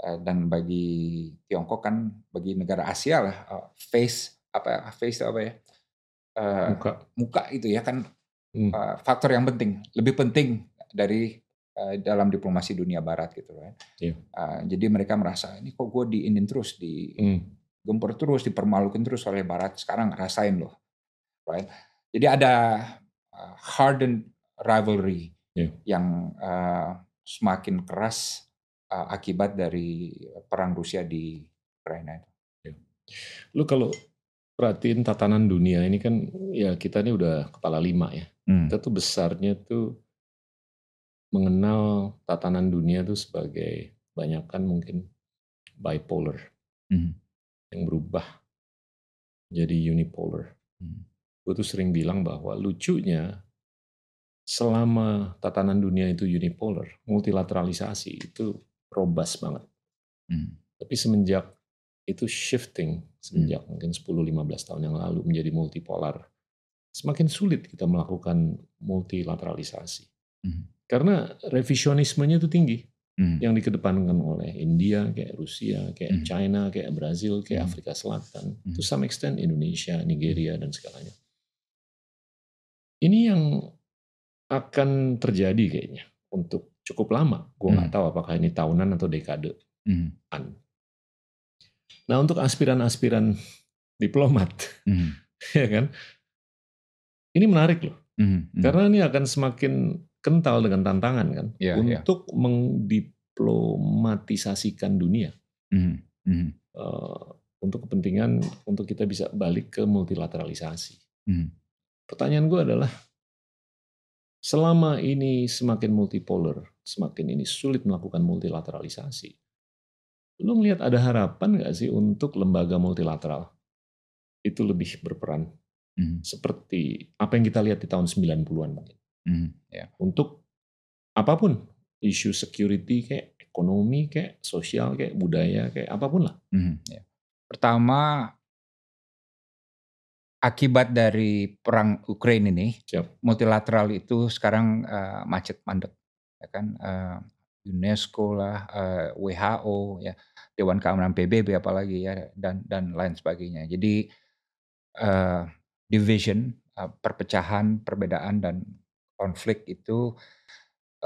Eh, dan bagi Tiongkok kan bagi negara Asia lah eh, face apa face apa ya? Uh, muka muka itu ya kan hmm. uh, faktor yang penting, lebih penting dari uh, dalam diplomasi dunia barat gitu kan. Yeah. Uh, jadi mereka merasa ini kok gue diinin terus, di hmm. gempur terus, dipermalukan terus oleh barat. Sekarang rasain loh, right? Jadi ada uh, hardened rivalry yeah. yang uh, semakin keras uh, akibat dari perang Rusia di Ukraina itu. Yeah. Lu kalau perhatiin tatanan dunia ini kan ya kita ini udah kepala lima ya. Hmm. Kita tuh besarnya tuh mengenal tatanan dunia tuh sebagai banyak kan mungkin bipolar hmm. yang berubah jadi unipolar. Hmm. Gue tuh sering bilang bahwa lucunya selama tatanan dunia itu unipolar, multilateralisasi itu robust banget. Hmm. Tapi semenjak itu shifting semenjak hmm. mungkin 10-15 tahun yang lalu menjadi multipolar, semakin sulit kita melakukan multilateralisasi. Hmm. Karena revisionismenya itu tinggi. Hmm. Yang dikedepankan oleh India, kayak Rusia, kayak hmm. China, kayak Brazil, kayak hmm. Afrika Selatan, hmm. to some extent Indonesia, Nigeria, dan segalanya. Ini yang akan terjadi kayaknya untuk cukup lama. Gue nggak hmm. tahu apakah ini tahunan atau dekade. Hmm. Nah untuk aspiran-aspiran diplomat, hmm. ya kan, ini menarik loh. Hmm. Hmm. Karena ini akan semakin kental dengan tantangan kan yeah, iya. untuk yeah. mendiplomatisasikan dunia mm -hmm. uh, untuk kepentingan untuk kita bisa balik ke multilateralisasi. Mm. Pertanyaan gue adalah selama ini semakin multipolar, semakin ini sulit melakukan multilateralisasi, lu ngelihat ada harapan nggak sih untuk lembaga multilateral itu lebih berperan mm. seperti apa yang kita lihat di tahun 90-an mungkin? Hmm, ya. Untuk apa pun isu security kayak ekonomi kayak sosial kayak budaya kayak apa pun lah. Hmm, ya. Pertama akibat dari perang Ukraina ini, Siap. multilateral itu sekarang uh, macet mandek, ya kan? Uh, UNESCO lah, uh, eh, WHO ya, Dewan Keamanan PBB apalagi ya dan dan lain sebagainya. Jadi uh, division, uh, perpecahan, perbedaan dan konflik itu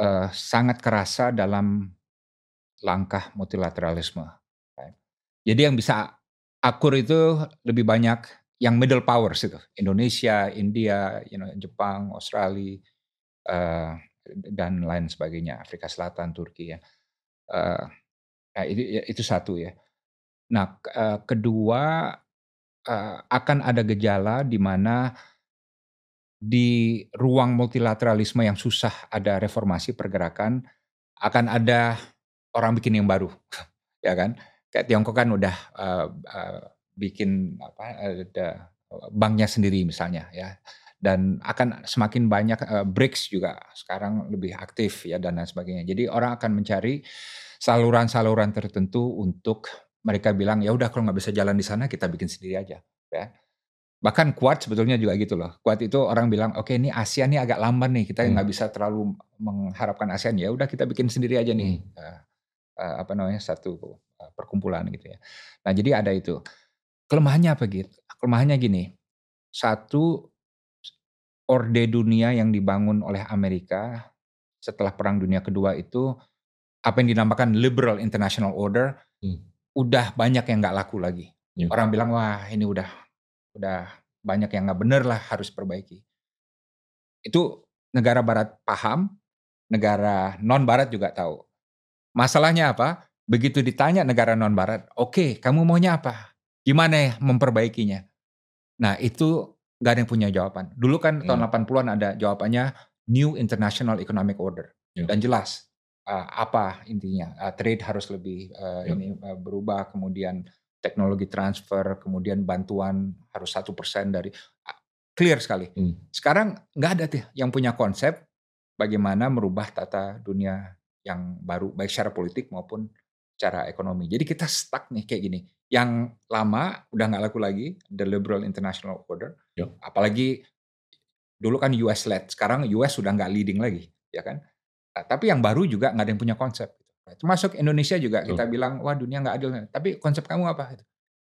uh, sangat kerasa dalam langkah multilateralisme. Jadi yang bisa akur itu lebih banyak yang middle powers itu, Indonesia, India, you know, Jepang, Australia, uh, dan lain sebagainya, Afrika Selatan, Turki ya. Uh, itu ya, itu satu ya. Nah uh, kedua uh, akan ada gejala di mana di ruang multilateralisme yang susah ada reformasi pergerakan akan ada orang bikin yang baru ya kan kayak Tiongkok kan udah uh, uh, bikin apa ada banknya sendiri misalnya ya dan akan semakin banyak uh, BRICS juga sekarang lebih aktif ya dan lain sebagainya jadi orang akan mencari saluran-saluran tertentu untuk mereka bilang ya udah kalau nggak bisa jalan di sana kita bikin sendiri aja ya Bahkan kuat sebetulnya juga gitu loh. Kuat itu orang bilang, oke okay, ini ASEAN nih agak lamban nih, kita nggak hmm. bisa terlalu mengharapkan ASEAN ya. Udah kita bikin sendiri aja nih, hmm. uh, uh, apa namanya satu uh, perkumpulan gitu ya. Nah jadi ada itu. Kelemahannya apa gitu? Kelemahannya gini, satu orde dunia yang dibangun oleh Amerika setelah Perang Dunia Kedua itu apa yang dinamakan liberal international order, hmm. udah banyak yang nggak laku lagi. Yeah. Orang bilang wah ini udah udah banyak yang nggak bener lah harus perbaiki. Itu negara barat paham, negara non barat juga tahu. Masalahnya apa? Begitu ditanya negara non barat, oke okay, kamu maunya apa? Gimana ya memperbaikinya? Nah itu nggak ada yang punya jawaban. Dulu kan hmm. tahun 80-an ada jawabannya New International Economic Order. Hmm. Dan jelas uh, apa intinya. Uh, trade harus lebih uh, hmm. ini uh, berubah, kemudian teknologi transfer, kemudian bantuan harus satu persen dari clear sekali. Hmm. Sekarang nggak ada tuh yang punya konsep bagaimana merubah tata dunia yang baru baik secara politik maupun secara ekonomi. Jadi kita stuck nih kayak gini. Yang lama udah nggak laku lagi, the liberal international order. Yep. Apalagi dulu kan US led, sekarang US sudah nggak leading lagi, ya kan? Nah, tapi yang baru juga nggak ada yang punya konsep. Termasuk Indonesia juga kita bilang wah dunia nggak adil. Tapi konsep kamu apa?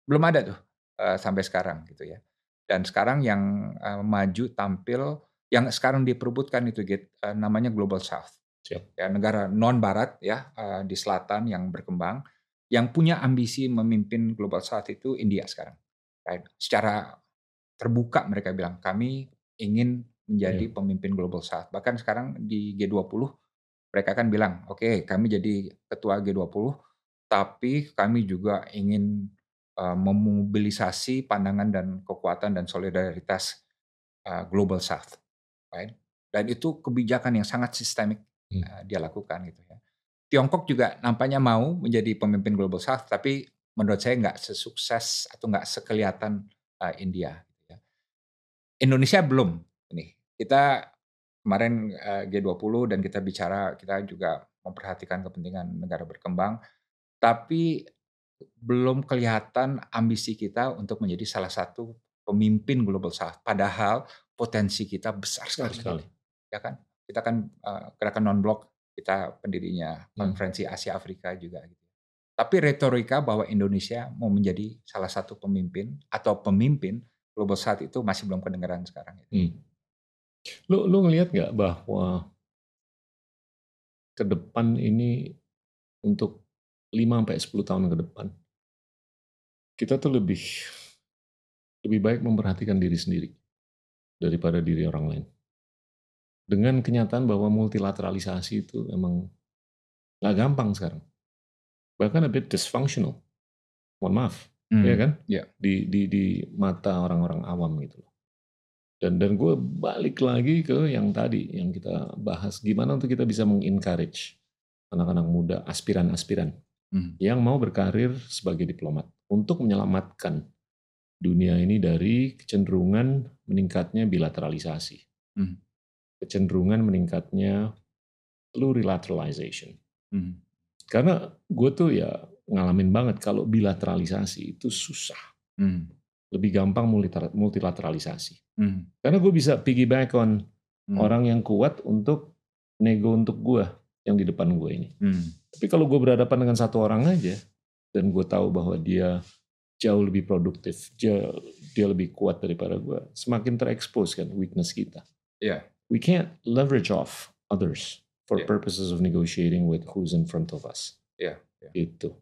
Belum ada tuh uh, sampai sekarang gitu ya. Dan sekarang yang uh, maju tampil yang sekarang diperbutkan itu gitu, uh, namanya Global South. Siap. Ya negara non Barat ya uh, di selatan yang berkembang yang punya ambisi memimpin Global South itu India sekarang. Right? Secara terbuka mereka bilang kami ingin menjadi yeah. pemimpin global south. Bahkan sekarang di G20 mereka kan bilang, oke okay, kami jadi ketua G20, tapi kami juga ingin uh, memobilisasi pandangan dan kekuatan dan solidaritas uh, global south, right? Dan itu kebijakan yang sangat sistemik uh, dia lakukan gitu ya. Tiongkok juga nampaknya mau menjadi pemimpin global south, tapi menurut saya nggak sesukses atau nggak sekelihatan uh, India. Gitu ya. Indonesia belum. Ini kita kemarin uh, G20 dan kita bicara, kita juga memperhatikan kepentingan negara berkembang, tapi belum kelihatan ambisi kita untuk menjadi salah satu pemimpin global south. Padahal potensi kita besar sekali. sekali. Ya kan? Kita kan uh, gerakan non blok kita pendirinya hmm. konferensi Asia Afrika juga gitu. Tapi retorika bahwa Indonesia mau menjadi salah satu pemimpin atau pemimpin global south itu masih belum kedengaran sekarang. Hmm. Lu lu ngelihat nggak bahwa ke depan ini untuk 5 sampai 10 tahun ke depan kita tuh lebih lebih baik memperhatikan diri sendiri daripada diri orang lain. Dengan kenyataan bahwa multilateralisasi itu emang nggak gampang sekarang. Bahkan a bit dysfunctional. Mohon maaf, hmm. ya kan? Yeah. Di di di mata orang-orang awam gitu loh. Dan dan gue balik lagi ke yang tadi yang kita bahas gimana untuk kita bisa mengencourage anak-anak muda, aspiran-aspiran hmm. yang mau berkarir sebagai diplomat untuk menyelamatkan dunia ini dari kecenderungan meningkatnya bilateralisasi, hmm. Kecenderungan meningkatnya plurilateralization. Hmm. Karena gue tuh ya ngalamin banget kalau bilateralisasi itu susah. Hmm lebih gampang multilateralisasi. Hmm. Karena gue bisa piggyback on hmm. orang yang kuat untuk nego untuk gue yang di depan gue ini. Hmm. Tapi kalau gue berhadapan dengan satu orang aja dan gue tahu bahwa dia jauh lebih produktif, dia, dia lebih kuat daripada gue, semakin terekspos kan weakness kita. Yeah. We can't leverage off others for yeah. purposes of negotiating with who's in front of us. Yeah. yeah. Itu.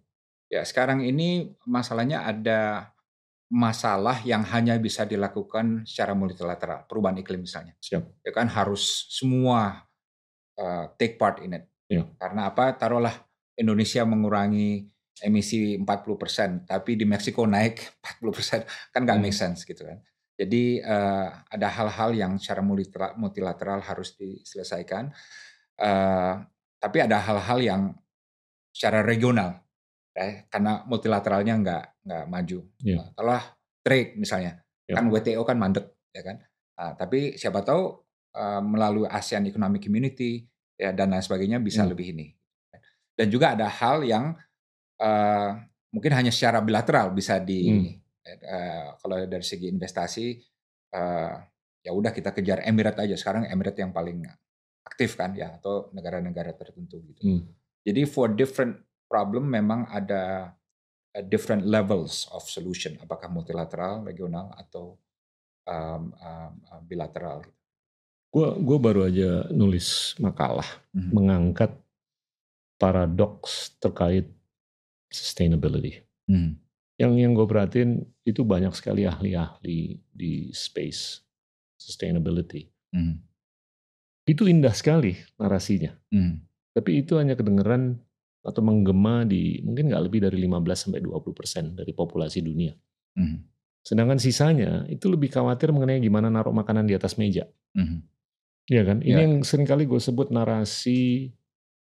Ya sekarang ini masalahnya ada masalah yang hanya bisa dilakukan secara multilateral, perubahan iklim misalnya. Siap. Ya kan harus semua uh, take part in it. Ya. Karena apa? Taruhlah Indonesia mengurangi emisi 40%, tapi di Meksiko naik 40%, kan nggak hmm. make sense gitu kan. Jadi uh, ada hal-hal yang secara multilateral harus diselesaikan, uh, tapi ada hal-hal yang secara regional ya, karena multilateralnya nggak nggak maju. Yeah. Kalau trade misalnya, yeah. kan WTO kan mandek, ya kan. Nah, tapi siapa tahu uh, melalui ASEAN Economic Community ya dan lain sebagainya bisa hmm. lebih ini. Dan juga ada hal yang uh, mungkin hanya secara bilateral bisa di hmm. Uh, kalau dari segi investasi uh, ya udah kita kejar Emirat aja sekarang Emirat yang paling aktif kan ya atau negara-negara tertentu gitu. Hmm. Jadi for different problem memang ada uh, different levels of solution, apakah multilateral, regional, atau um, um, bilateral. Gue gue baru aja nulis makalah mm-hmm. mengangkat paradoks terkait sustainability. Mm. Yang yang gue perhatiin itu banyak sekali ahli-ahli di space sustainability. Mm. Itu indah sekali narasinya. Mm. Tapi itu hanya kedengeran atau menggema di mungkin nggak lebih dari 15 sampai 20 persen dari populasi dunia. Mm. Sedangkan sisanya itu lebih khawatir mengenai gimana naruh makanan di atas meja. Mm. Iya kan? Ini yeah. yang sering kali gue sebut narasi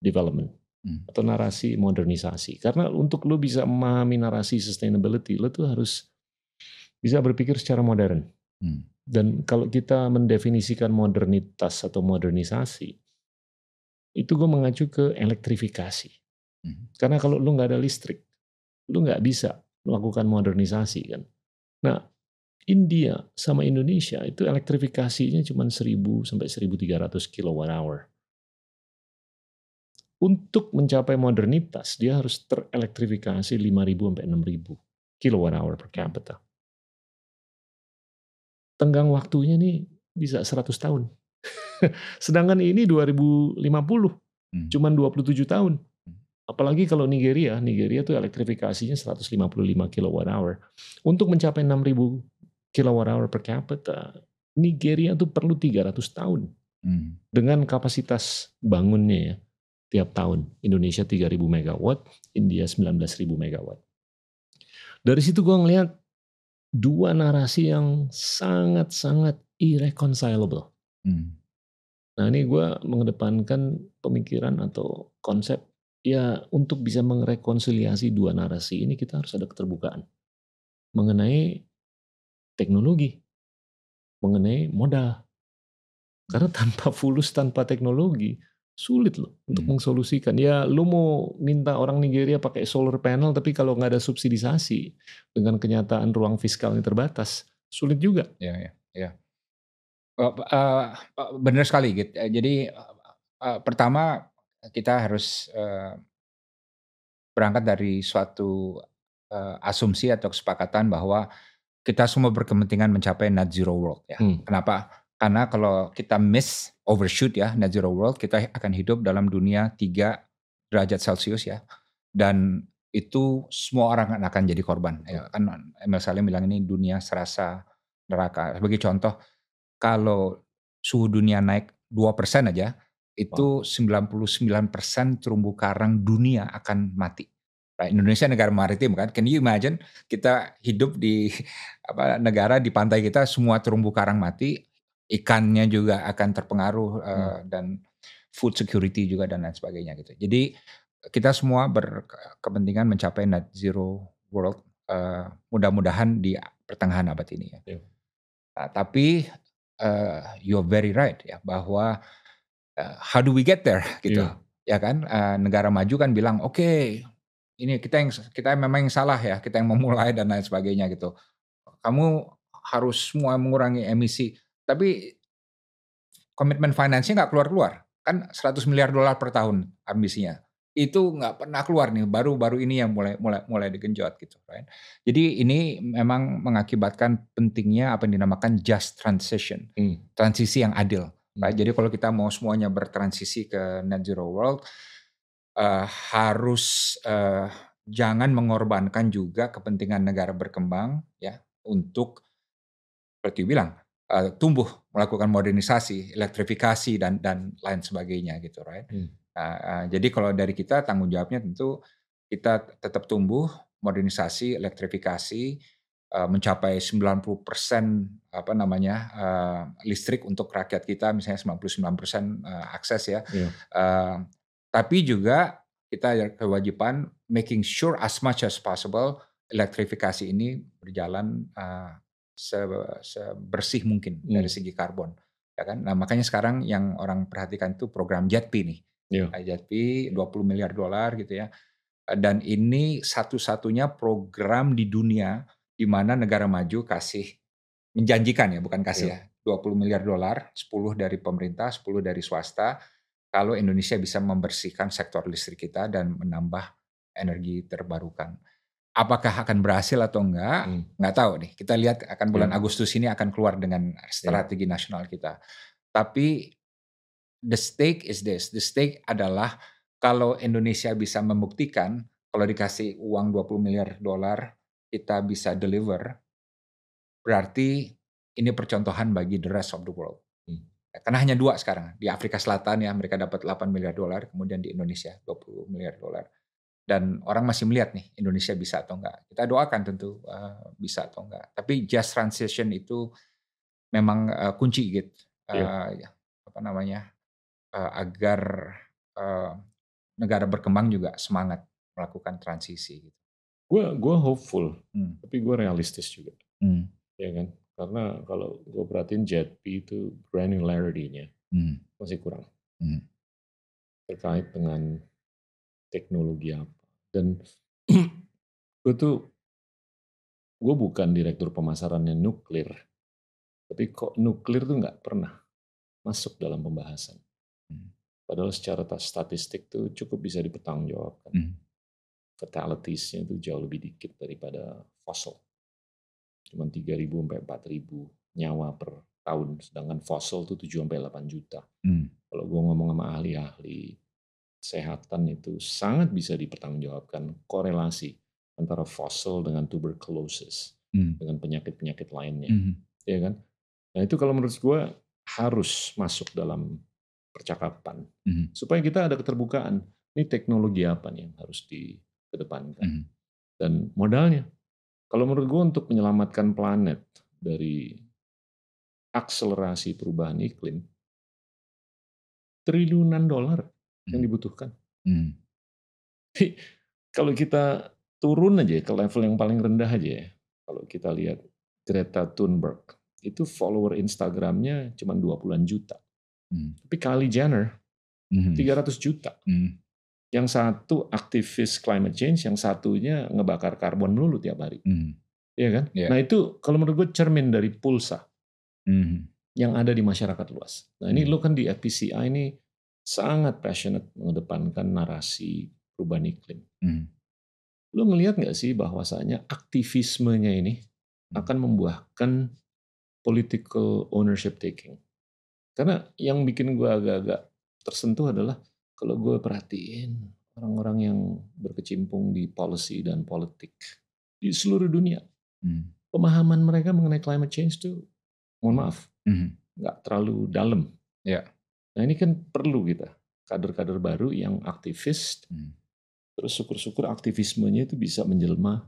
development mm. atau narasi modernisasi. Karena untuk lo bisa memahami narasi sustainability, lo tuh harus bisa berpikir secara modern. Mm. Dan kalau kita mendefinisikan modernitas atau modernisasi, itu gue mengacu ke elektrifikasi. Mhm. Karena kalau lu nggak ada listrik, lu nggak bisa melakukan modernisasi kan. Nah, India sama Indonesia itu elektrifikasinya cuma 1000 sampai 1300 kWh. Untuk mencapai modernitas, dia harus terelektrifikasi 5000 sampai 6000 kWh per capita. Tenggang waktunya nih bisa 100 tahun. Sedangkan ini 2050, hmm. cuman 27 tahun. Apalagi kalau Nigeria, Nigeria itu elektrifikasinya 155 kWh. Untuk mencapai 6000 kWh per capita, Nigeria tuh perlu 300 tahun. Hmm. Dengan kapasitas bangunnya ya, tiap tahun. Indonesia 3000 megawatt, India 19.000 megawatt. Dari situ gue ngeliat dua narasi yang sangat-sangat irreconcilable. Hmm. Nah ini gue mengedepankan pemikiran atau konsep ya untuk bisa merekonsiliasi dua narasi ini kita harus ada keterbukaan mengenai teknologi, mengenai modal. Karena tanpa fulus, tanpa teknologi, sulit loh untuk hmm. mensolusikan. Ya lu mau minta orang Nigeria pakai solar panel, tapi kalau nggak ada subsidisasi dengan kenyataan ruang fiskalnya terbatas, sulit juga. Ya, ya, ya. Uh, uh, benar sekali gitu. Jadi uh, pertama kita harus uh, berangkat dari suatu uh, asumsi atau kesepakatan bahwa kita semua berkepentingan mencapai net zero world ya. Hmm. Kenapa? Karena kalau kita miss overshoot ya net zero world, kita akan hidup dalam dunia 3 derajat Celcius ya. Dan itu semua orang akan jadi korban. Ya, kan Emil Salim bilang ini dunia serasa neraka. Sebagai contoh, kalau suhu dunia naik 2% aja, itu wow. 99% terumbu karang dunia akan mati. Indonesia negara maritim kan, can you imagine kita hidup di apa negara di pantai kita semua terumbu karang mati, ikannya juga akan terpengaruh uh, hmm. dan food security juga dan lain sebagainya gitu. Jadi kita semua berkepentingan mencapai net zero world uh, mudah-mudahan di pertengahan abad ini ya. Yeah. Nah, tapi uh, you're very right ya bahwa uh, how do we get there gitu. Yeah. Ya kan uh, negara maju kan bilang oke okay, ini kita yang kita memang yang salah ya, kita yang memulai dan lain sebagainya gitu. Kamu harus semua mengurangi emisi, tapi komitmen finance-nya nggak keluar-keluar. Kan 100 miliar dolar per tahun ambisinya. Itu nggak pernah keluar nih, baru-baru ini yang mulai mulai mulai digenjot gitu, right? Jadi ini memang mengakibatkan pentingnya apa yang dinamakan just transition, hmm. transisi yang adil. Right? Hmm. Jadi kalau kita mau semuanya bertransisi ke net zero world, uh, harus uh, jangan mengorbankan juga kepentingan negara berkembang ya untuk seperti bilang uh, tumbuh melakukan modernisasi, elektrifikasi dan dan lain sebagainya gitu, right? Hmm. Nah, uh, jadi kalau dari kita tanggung jawabnya tentu kita tetap tumbuh modernisasi, elektrifikasi uh, mencapai 90% apa namanya uh, listrik untuk rakyat kita misalnya 99% uh, akses ya. Yeah. Iya. Uh, tapi juga kita ada kewajiban making sure as much as possible elektrifikasi ini berjalan uh, sebersih mungkin hmm. dari segi karbon. Ya kan? Nah, makanya sekarang yang orang perhatikan itu program JETP nih. Yeah. JETP 20 miliar dolar gitu ya. Dan ini satu-satunya program di dunia di mana negara maju kasih menjanjikan ya, bukan kasih yeah. ya. 20 miliar dolar, 10 dari pemerintah, 10 dari swasta kalau Indonesia bisa membersihkan sektor listrik kita dan menambah energi terbarukan. Apakah akan berhasil atau enggak? Hmm. Nggak tahu nih. Kita lihat akan bulan hmm. Agustus ini akan keluar dengan strategi hmm. nasional kita. Tapi the stake is this. The stake adalah kalau Indonesia bisa membuktikan kalau dikasih uang 20 miliar dolar kita bisa deliver, berarti ini percontohan bagi the rest of the world. Karena hanya dua sekarang. Di Afrika Selatan ya mereka dapat 8 miliar dolar, kemudian di Indonesia 20 miliar dolar. Dan orang masih melihat nih Indonesia bisa atau enggak. Kita doakan tentu uh, bisa atau enggak. Tapi just transition itu memang uh, kunci gitu. Uh, ya, apa namanya? Uh, agar uh, negara berkembang juga semangat melakukan transisi gitu. Gue gue hopeful, hmm. tapi gue realistis juga. Hmm. Ya kan? Karena kalau gue perhatiin JetP itu granularity-nya hmm. masih kurang. Hmm. Terkait dengan teknologi apa. Dan gue tuh, gue bukan direktur pemasarannya nuklir. Tapi kok nuklir tuh nggak pernah masuk dalam pembahasan. Hmm. Padahal secara statistik tuh cukup bisa dipertanggungjawabkan. Hmm. Fatalities-nya itu jauh lebih dikit daripada fossil cuma 3.000 sampai 4.000 nyawa per tahun, sedangkan fossil itu 7 sampai 8 juta. Hmm. Kalau gue ngomong sama ahli-ahli kesehatan itu sangat bisa dipertanggungjawabkan korelasi antara fossil dengan tuberculosis, hmm. dengan penyakit-penyakit lainnya, hmm. ya kan? Nah itu kalau menurut gue harus masuk dalam percakapan mm-hmm. supaya kita ada keterbukaan. Ini teknologi apa nih yang harus dikedepankan mm-hmm. dan modalnya. Kalau menurut gue untuk menyelamatkan planet dari akselerasi perubahan iklim, triliunan dolar yang dibutuhkan. Mm-hmm. kalau kita turun aja ke level yang paling rendah aja ya, kalau kita lihat Greta Thunberg, itu follower Instagramnya cuma 20-an juta. Hmm. Tapi Kylie Jenner, hmm. 300 juta. Hmm. Yang satu aktivis climate change, yang satunya ngebakar karbon melulu tiap hari. Hmm. Iya kan? Yeah. Nah itu kalau menurut gue cermin dari pulsa hmm. yang ada di masyarakat luas. Nah ini hmm. lo kan di FPCI ini sangat passionate mengedepankan narasi perubahan iklim. Hmm. Lo ngelihat nggak sih bahwasanya aktivismenya ini akan membuahkan political ownership taking. Karena yang bikin gue agak-agak tersentuh adalah kalau gue perhatiin orang-orang yang berkecimpung di policy dan politik di seluruh dunia, hmm. pemahaman mereka mengenai climate change itu, mohon maaf, hmm. nggak terlalu dalam. Ya. Nah ini kan perlu kita kader-kader baru yang aktivis, hmm. terus syukur-syukur aktivismenya itu bisa menjelma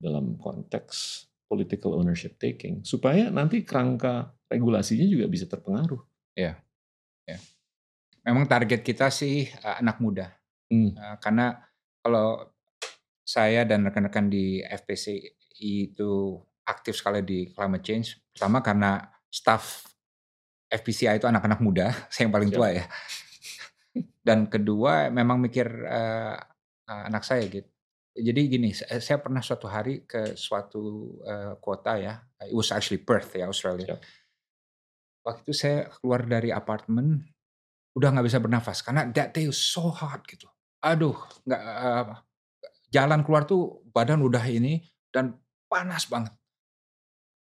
dalam konteks political ownership taking supaya nanti kerangka regulasinya juga bisa terpengaruh. Ya, ya. Memang target kita sih uh, anak muda, hmm. uh, karena kalau saya dan rekan-rekan di FPC itu aktif sekali di climate change, pertama karena staff FPCI itu anak-anak muda, saya yang paling tua ya. Dan kedua memang mikir uh, anak saya gitu jadi gini, saya pernah suatu hari ke suatu uh, kota ya, it was actually Perth ya Australia. Siap. Waktu itu saya keluar dari apartemen, udah nggak bisa bernafas karena that day was so hot gitu. Aduh, nggak uh, jalan keluar tuh badan udah ini dan panas banget.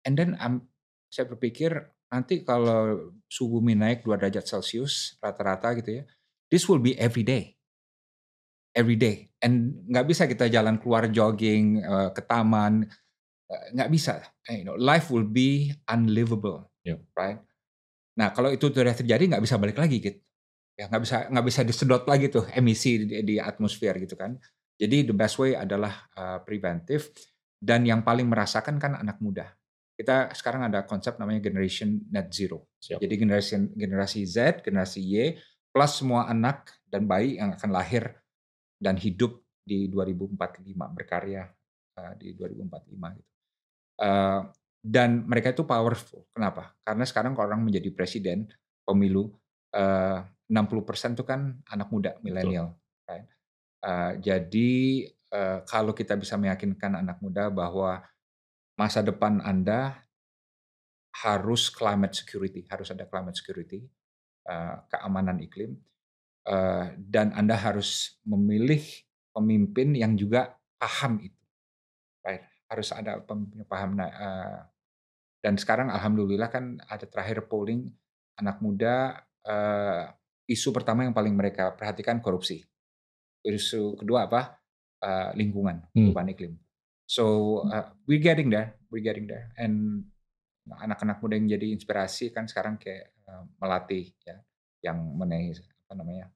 And then um, saya berpikir nanti kalau suhu bumi naik 2 derajat Celcius rata-rata gitu ya, this will be every day. Every day. And nggak bisa kita jalan keluar jogging uh, ke taman uh, nggak bisa. You know life will be unlivable yeah. right? Nah kalau itu sudah terjadi nggak bisa balik lagi gitu. Ya nggak bisa nggak bisa disedot lagi tuh emisi di, di atmosfer gitu kan. Jadi the best way adalah uh, preventif dan yang paling merasakan kan anak muda kita sekarang ada konsep namanya generation net zero Siap. jadi generasi generasi Z generasi Y plus semua anak dan bayi yang akan lahir dan hidup di 2045 berkarya uh, di 2045 gitu. Uh, dan mereka itu powerful. Kenapa? Karena sekarang kalau orang menjadi presiden pemilu uh, 60% itu kan anak muda milenial. Right? Uh, jadi uh, kalau kita bisa meyakinkan anak muda bahwa masa depan Anda harus climate security, harus ada climate security, uh, keamanan iklim, uh, dan Anda harus memilih pemimpin yang juga paham itu. Right. Harus ada pemimpin paham. Nah, uh, dan sekarang alhamdulillah kan ada terakhir polling anak muda uh, isu pertama yang paling mereka perhatikan korupsi. Isu kedua apa? Lingkungan, hmm. perubahan hmm. iklim. So uh, we're getting there, we're getting there. And anak-anak muda yang jadi inspirasi kan sekarang kayak uh, melatih ya, yang mengenai apa namanya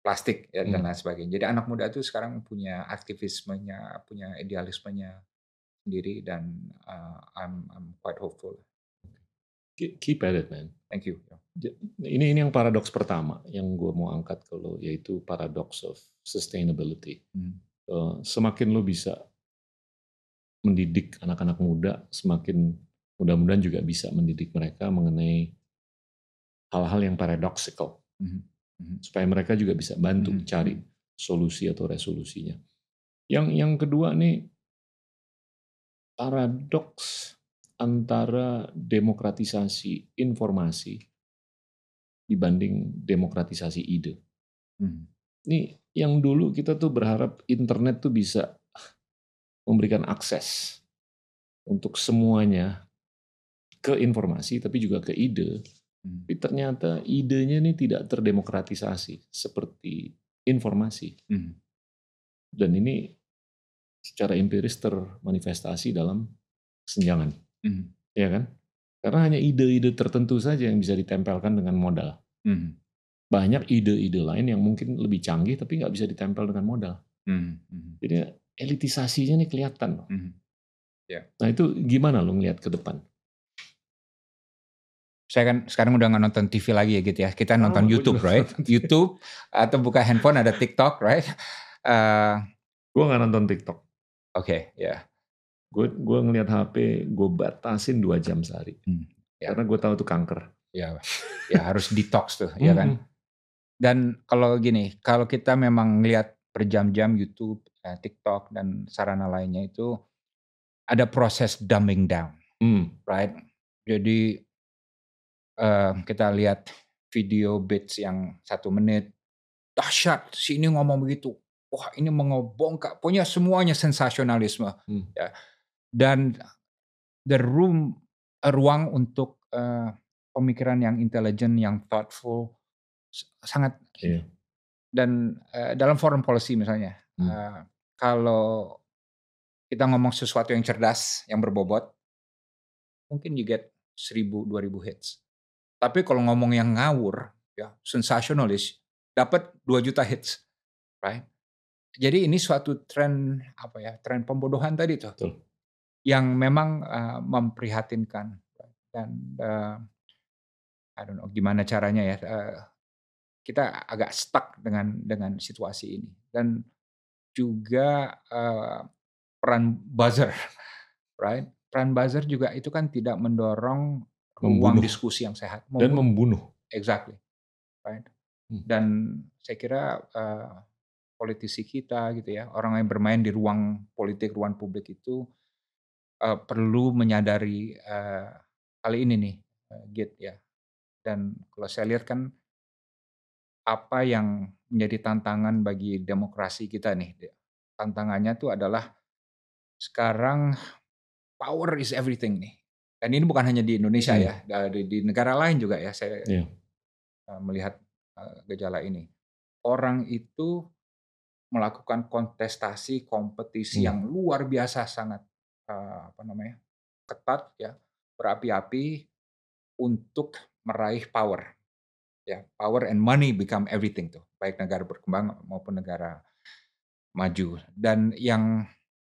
plastik ya, dan hmm. lain sebagainya. Jadi anak muda itu sekarang punya aktivismenya, punya idealismenya sendiri dan uh, I'm I'm quite hopeful. Keep at it, man. Thank you. Ini ini yang paradoks pertama yang gue mau angkat kalau yaitu paradox of sustainability. Hmm. Uh, semakin lo bisa mendidik anak-anak muda, semakin mudah-mudahan juga bisa mendidik mereka mengenai hal-hal yang paradoxical. Hmm Mhm. supaya mereka juga bisa bantu hmm. cari solusi atau resolusinya. Yang yang kedua nih paradoks antara demokratisasi informasi dibanding demokratisasi ide. Hmm. Ini yang dulu kita tuh berharap internet tuh bisa memberikan akses untuk semuanya ke informasi tapi juga ke ide Hmm. Tapi ternyata idenya ini tidak terdemokratisasi seperti informasi. Hmm. Dan ini secara empiris termanifestasi dalam kesenjangan. Hmm. Ya kan? Karena hanya ide-ide tertentu saja yang bisa ditempelkan dengan modal. Hmm. Banyak ide-ide lain yang mungkin lebih canggih tapi nggak bisa ditempel dengan modal. Hmm. Hmm. Jadi elitisasinya nih kelihatan. Hmm. Yeah. Nah itu gimana lo ngeliat ke depan? Saya kan sekarang udah nggak nonton TV lagi ya gitu ya. Kita oh, nonton YouTube, right? YouTube atau buka handphone ada TikTok, right? Uh, eh, gue nggak nonton TikTok. Oke, okay, ya. Yeah. Gue gue ngeliat HP, gue batasin dua jam sehari. Hmm, yeah. Karena gue tahu itu kanker. Ya, ya harus detox tuh, ya kan. Dan kalau gini, kalau kita memang ngeliat berjam-jam YouTube, ya, TikTok dan sarana lainnya itu ada proses dumbing down, hmm. right? Jadi uh, kita lihat video bits yang satu menit, dahsyat, sini ngomong begitu, wah ini mengebongkar, punya semuanya sensasionalisme, hmm. ya. Dan the room, ruang untuk uh, pemikiran yang intelijen, yang thoughtful, sangat. Yeah. Dan uh, dalam foreign policy misalnya, hmm. uh, kalau kita ngomong sesuatu yang cerdas, yang berbobot, mungkin you get 1000 2000 hits. Tapi kalau ngomong yang ngawur, ya sensasionalis, dapat 2 juta hits, right? Jadi ini suatu tren apa ya, tren pembodohan tadi tuh. Betul. Yang memang uh, memprihatinkan dan uh, I don't know gimana caranya ya. Uh, kita agak stuck dengan dengan situasi ini dan juga uh, peran buzzer, right? Peran buzzer juga itu kan tidak mendorong ruang diskusi yang sehat membunuh. dan membunuh. Exactly, right? Hmm. Dan saya kira uh, politisi kita gitu ya, orang yang bermain di ruang politik, ruang publik itu uh, perlu menyadari uh, hal ini nih, uh, Git ya. Dan kalau saya lihat kan apa yang menjadi tantangan bagi demokrasi kita nih, tantangannya itu adalah sekarang power is everything nih. Dan ini bukan hanya di Indonesia hmm. ya, di, di negara lain juga ya saya yeah. melihat gejala ini. Orang itu melakukan kontestasi, kompetisi hmm. yang luar biasa sangat apa namanya ketat ya, berapi-api untuk meraih power. Ya, power and money become everything tuh, baik negara berkembang maupun negara maju. Dan yang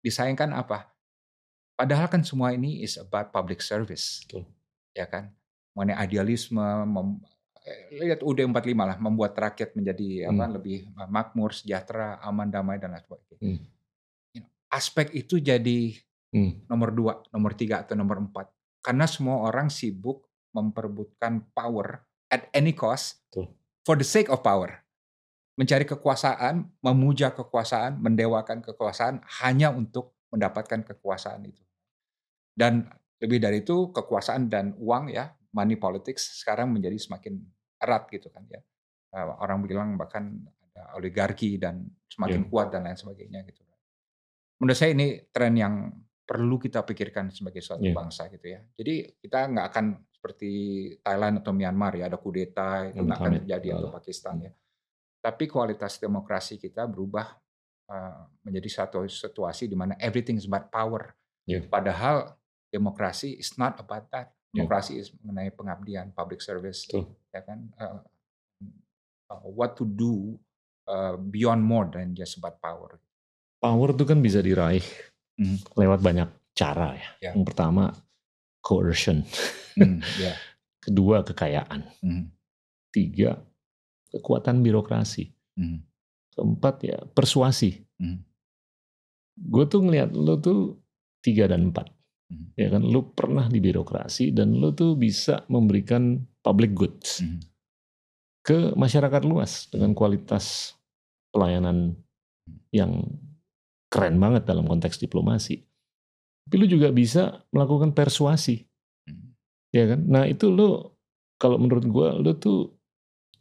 disayangkan apa? Padahal kan semua ini is about public service. Betul. Ya kan? Mengenai idealisme, mem, eh, lihat UD 45 lah, membuat rakyat menjadi hmm. apa lebih makmur, sejahtera, aman, damai dan lain sebagainya. Hmm. aspek itu jadi hmm. nomor dua, nomor tiga atau nomor empat. Karena semua orang sibuk memperebutkan power at any cost Betul. for the sake of power mencari kekuasaan, memuja kekuasaan, mendewakan kekuasaan hanya untuk mendapatkan kekuasaan itu. Dan lebih dari itu kekuasaan dan uang ya, money politics sekarang menjadi semakin erat gitu kan ya. Eh, orang bilang bahkan ada oligarki dan semakin yeah. kuat dan lain sebagainya gitu. Menurut saya ini tren yang perlu kita pikirkan sebagai suatu yeah. bangsa gitu ya. Jadi kita nggak akan seperti Thailand atau Myanmar ya ada kudeta itu nggak akan terjadi atau Pakistan ya tapi kualitas demokrasi kita berubah uh, menjadi satu situasi di mana everything is about power. Yeah. Padahal demokrasi is not about that. Ya. Demokrasi yeah. is mengenai pengabdian, public service, Tuh. ya kan. Uh, uh, what to do uh, beyond more than just about power. Power itu kan bisa diraih mm. lewat banyak cara ya. Yeah. Yang pertama coercion. Mm, yeah. Kedua kekayaan. Mm. Tiga kekuatan birokrasi. Hmm. Keempat ya persuasi. Hmm. Gue tuh ngeliat lo tuh tiga dan empat. Hmm. Ya kan, lo pernah di birokrasi dan lo tuh bisa memberikan public goods hmm. ke masyarakat luas dengan kualitas pelayanan hmm. yang keren banget dalam konteks diplomasi. Tapi lo juga bisa melakukan persuasi. Hmm. Ya kan? Nah itu lo kalau menurut gue lo tuh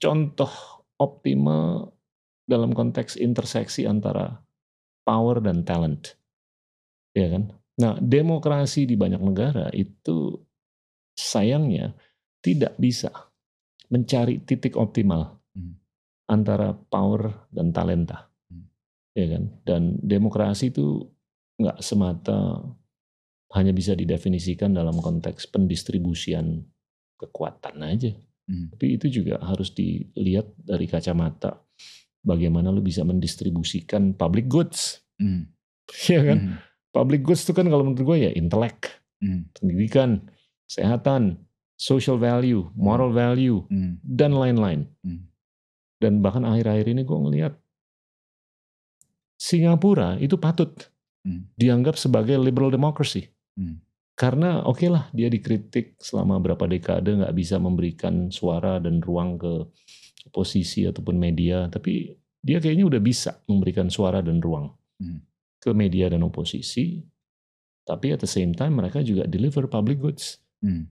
contoh optimal dalam konteks interseksi antara power dan talent. Ya kan? Nah, demokrasi di banyak negara itu sayangnya tidak bisa mencari titik optimal hmm. antara power dan talenta. Hmm. Ya kan? Dan demokrasi itu nggak semata hanya bisa didefinisikan dalam konteks pendistribusian kekuatan aja. Hmm. Tapi itu juga harus dilihat dari kacamata bagaimana lo bisa mendistribusikan public goods. Hmm. Ya kan? Hmm. Public goods itu kan kalau menurut gue ya intelek, hmm. pendidikan, kesehatan, social value, moral value, hmm. dan lain-lain. Hmm. Dan bahkan akhir-akhir ini gue ngelihat Singapura itu patut hmm. dianggap sebagai liberal democracy. Hmm. Karena oke okay lah dia dikritik selama berapa dekade nggak bisa memberikan suara dan ruang ke oposisi ataupun media, tapi dia kayaknya udah bisa memberikan suara dan ruang hmm. ke media dan oposisi. Tapi at the same time mereka juga deliver public goods hmm.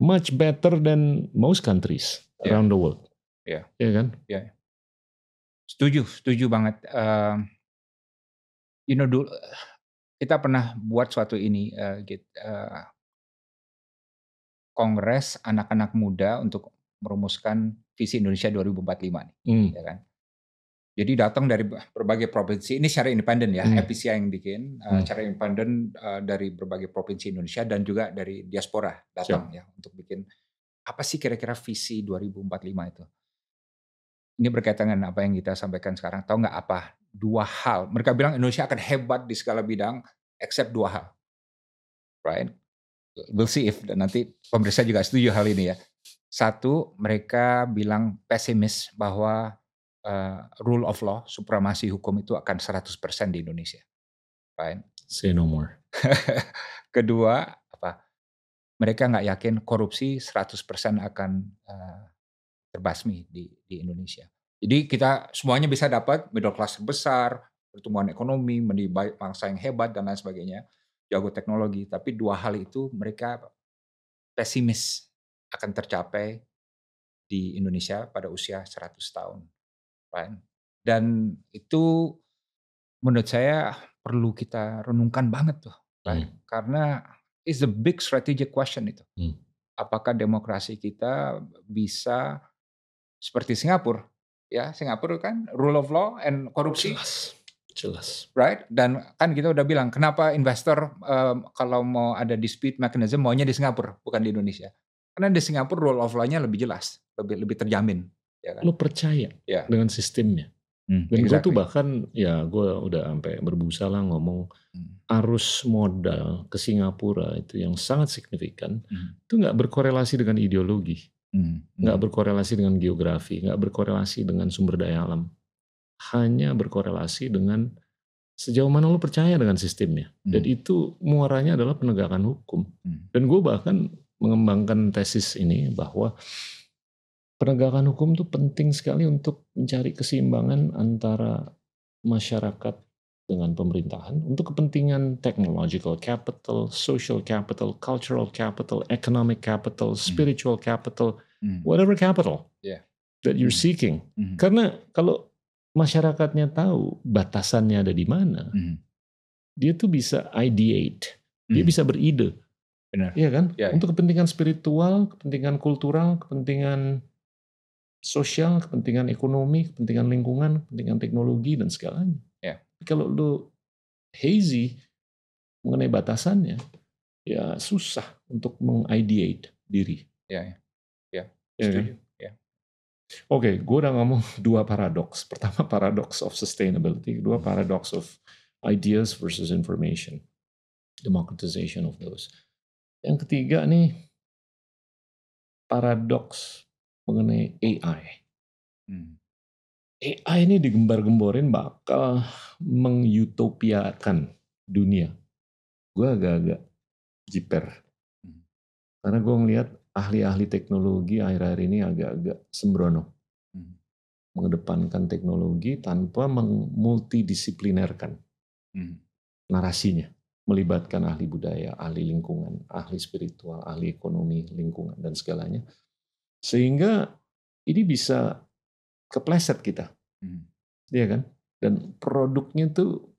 much better than most countries yeah. around the world. Ya, yeah. yeah, kan? Ya. Yeah. Setuju, setuju banget. Uh, you know dulu kita pernah buat suatu ini uh, gitu, uh, kongres anak-anak muda untuk merumuskan visi Indonesia 2045 nih, hmm. ya kan. Jadi datang dari berbagai provinsi, ini secara independen ya, hmm. FPCI yang bikin, uh, hmm. secara independen uh, dari berbagai provinsi Indonesia dan juga dari diaspora datang Siap. ya untuk bikin apa sih kira-kira visi 2045 itu. Ini berkaitan dengan apa yang kita sampaikan sekarang. Tahu nggak apa dua hal. Mereka bilang Indonesia akan hebat di segala bidang, except dua hal. Right? We'll see if dan nanti pemerintah juga setuju hal ini ya. Satu, mereka bilang pesimis bahwa uh, rule of law, supremasi hukum itu akan 100% di Indonesia. Right? Say no more. Kedua, apa? Mereka nggak yakin korupsi 100% akan uh, terbasmi di, di Indonesia. Jadi kita semuanya bisa dapat middle class besar, pertumbuhan ekonomi, menjadi bangsa yang hebat dan lain sebagainya, jago teknologi. Tapi dua hal itu mereka pesimis akan tercapai di Indonesia pada usia 100 tahun. Right? Dan itu menurut saya perlu kita renungkan banget tuh. Right? Hmm. Karena it's a big strategic question itu. Hmm. Apakah demokrasi kita bisa seperti Singapura ya Singapura kan rule of law and korupsi jelas jelas right dan kan kita udah bilang kenapa investor um, kalau mau ada dispute mechanism maunya di Singapura bukan di Indonesia karena di Singapura rule of law-nya lebih jelas lebih lebih terjamin ya kan? lu percaya ya. dengan sistemnya Hmm, Dan exactly. gue tuh bahkan ya gue udah sampai berbusa lah ngomong hmm. arus modal ke Singapura itu yang sangat signifikan hmm. itu nggak berkorelasi dengan ideologi. Hmm, nggak hmm. berkorelasi dengan geografi, nggak berkorelasi dengan sumber daya alam, hanya berkorelasi dengan sejauh mana lo percaya dengan sistemnya. Hmm. Dan itu muaranya adalah penegakan hukum. Hmm. Dan gue bahkan mengembangkan tesis ini bahwa penegakan hukum itu penting sekali untuk mencari keseimbangan antara masyarakat dengan pemerintahan untuk kepentingan technological capital, social capital, cultural capital, economic capital, hmm. spiritual mm. capital, mm. whatever capital yeah. that you're mm. seeking. Mm. Karena kalau masyarakatnya tahu batasannya ada di mana, mm. dia tuh bisa ideate, mm. dia hmm. bisa beride. Benar. Iya kan? Yeah, untuk kepentingan spiritual, kepentingan kultural, kepentingan sosial, kepentingan ekonomi, kepentingan lingkungan, kepentingan teknologi dan segalanya. Kalau lu hazy mengenai batasannya, ya susah untuk mengideate diri. Ya, ya. ya, ya kan? Ya. Oke, okay, gue udah ngomong dua paradoks. Pertama paradox of sustainability, kedua paradox of ideas versus information, democratization of those. Yang ketiga nih paradoks mengenai AI. Hmm. AI ini digembar-gemborin bakal mengutopiakan dunia. Gue agak-agak jiper. Hmm. Karena gue ngeliat ahli-ahli teknologi akhir-akhir ini agak-agak sembrono. Hmm. Mengedepankan teknologi tanpa multidisiplinerkan hmm. narasinya. Melibatkan ahli budaya, ahli lingkungan, ahli spiritual, ahli ekonomi, lingkungan, dan segalanya. Sehingga ini bisa kepleset kita. Hmm. Iya kan? Dan produknya tuh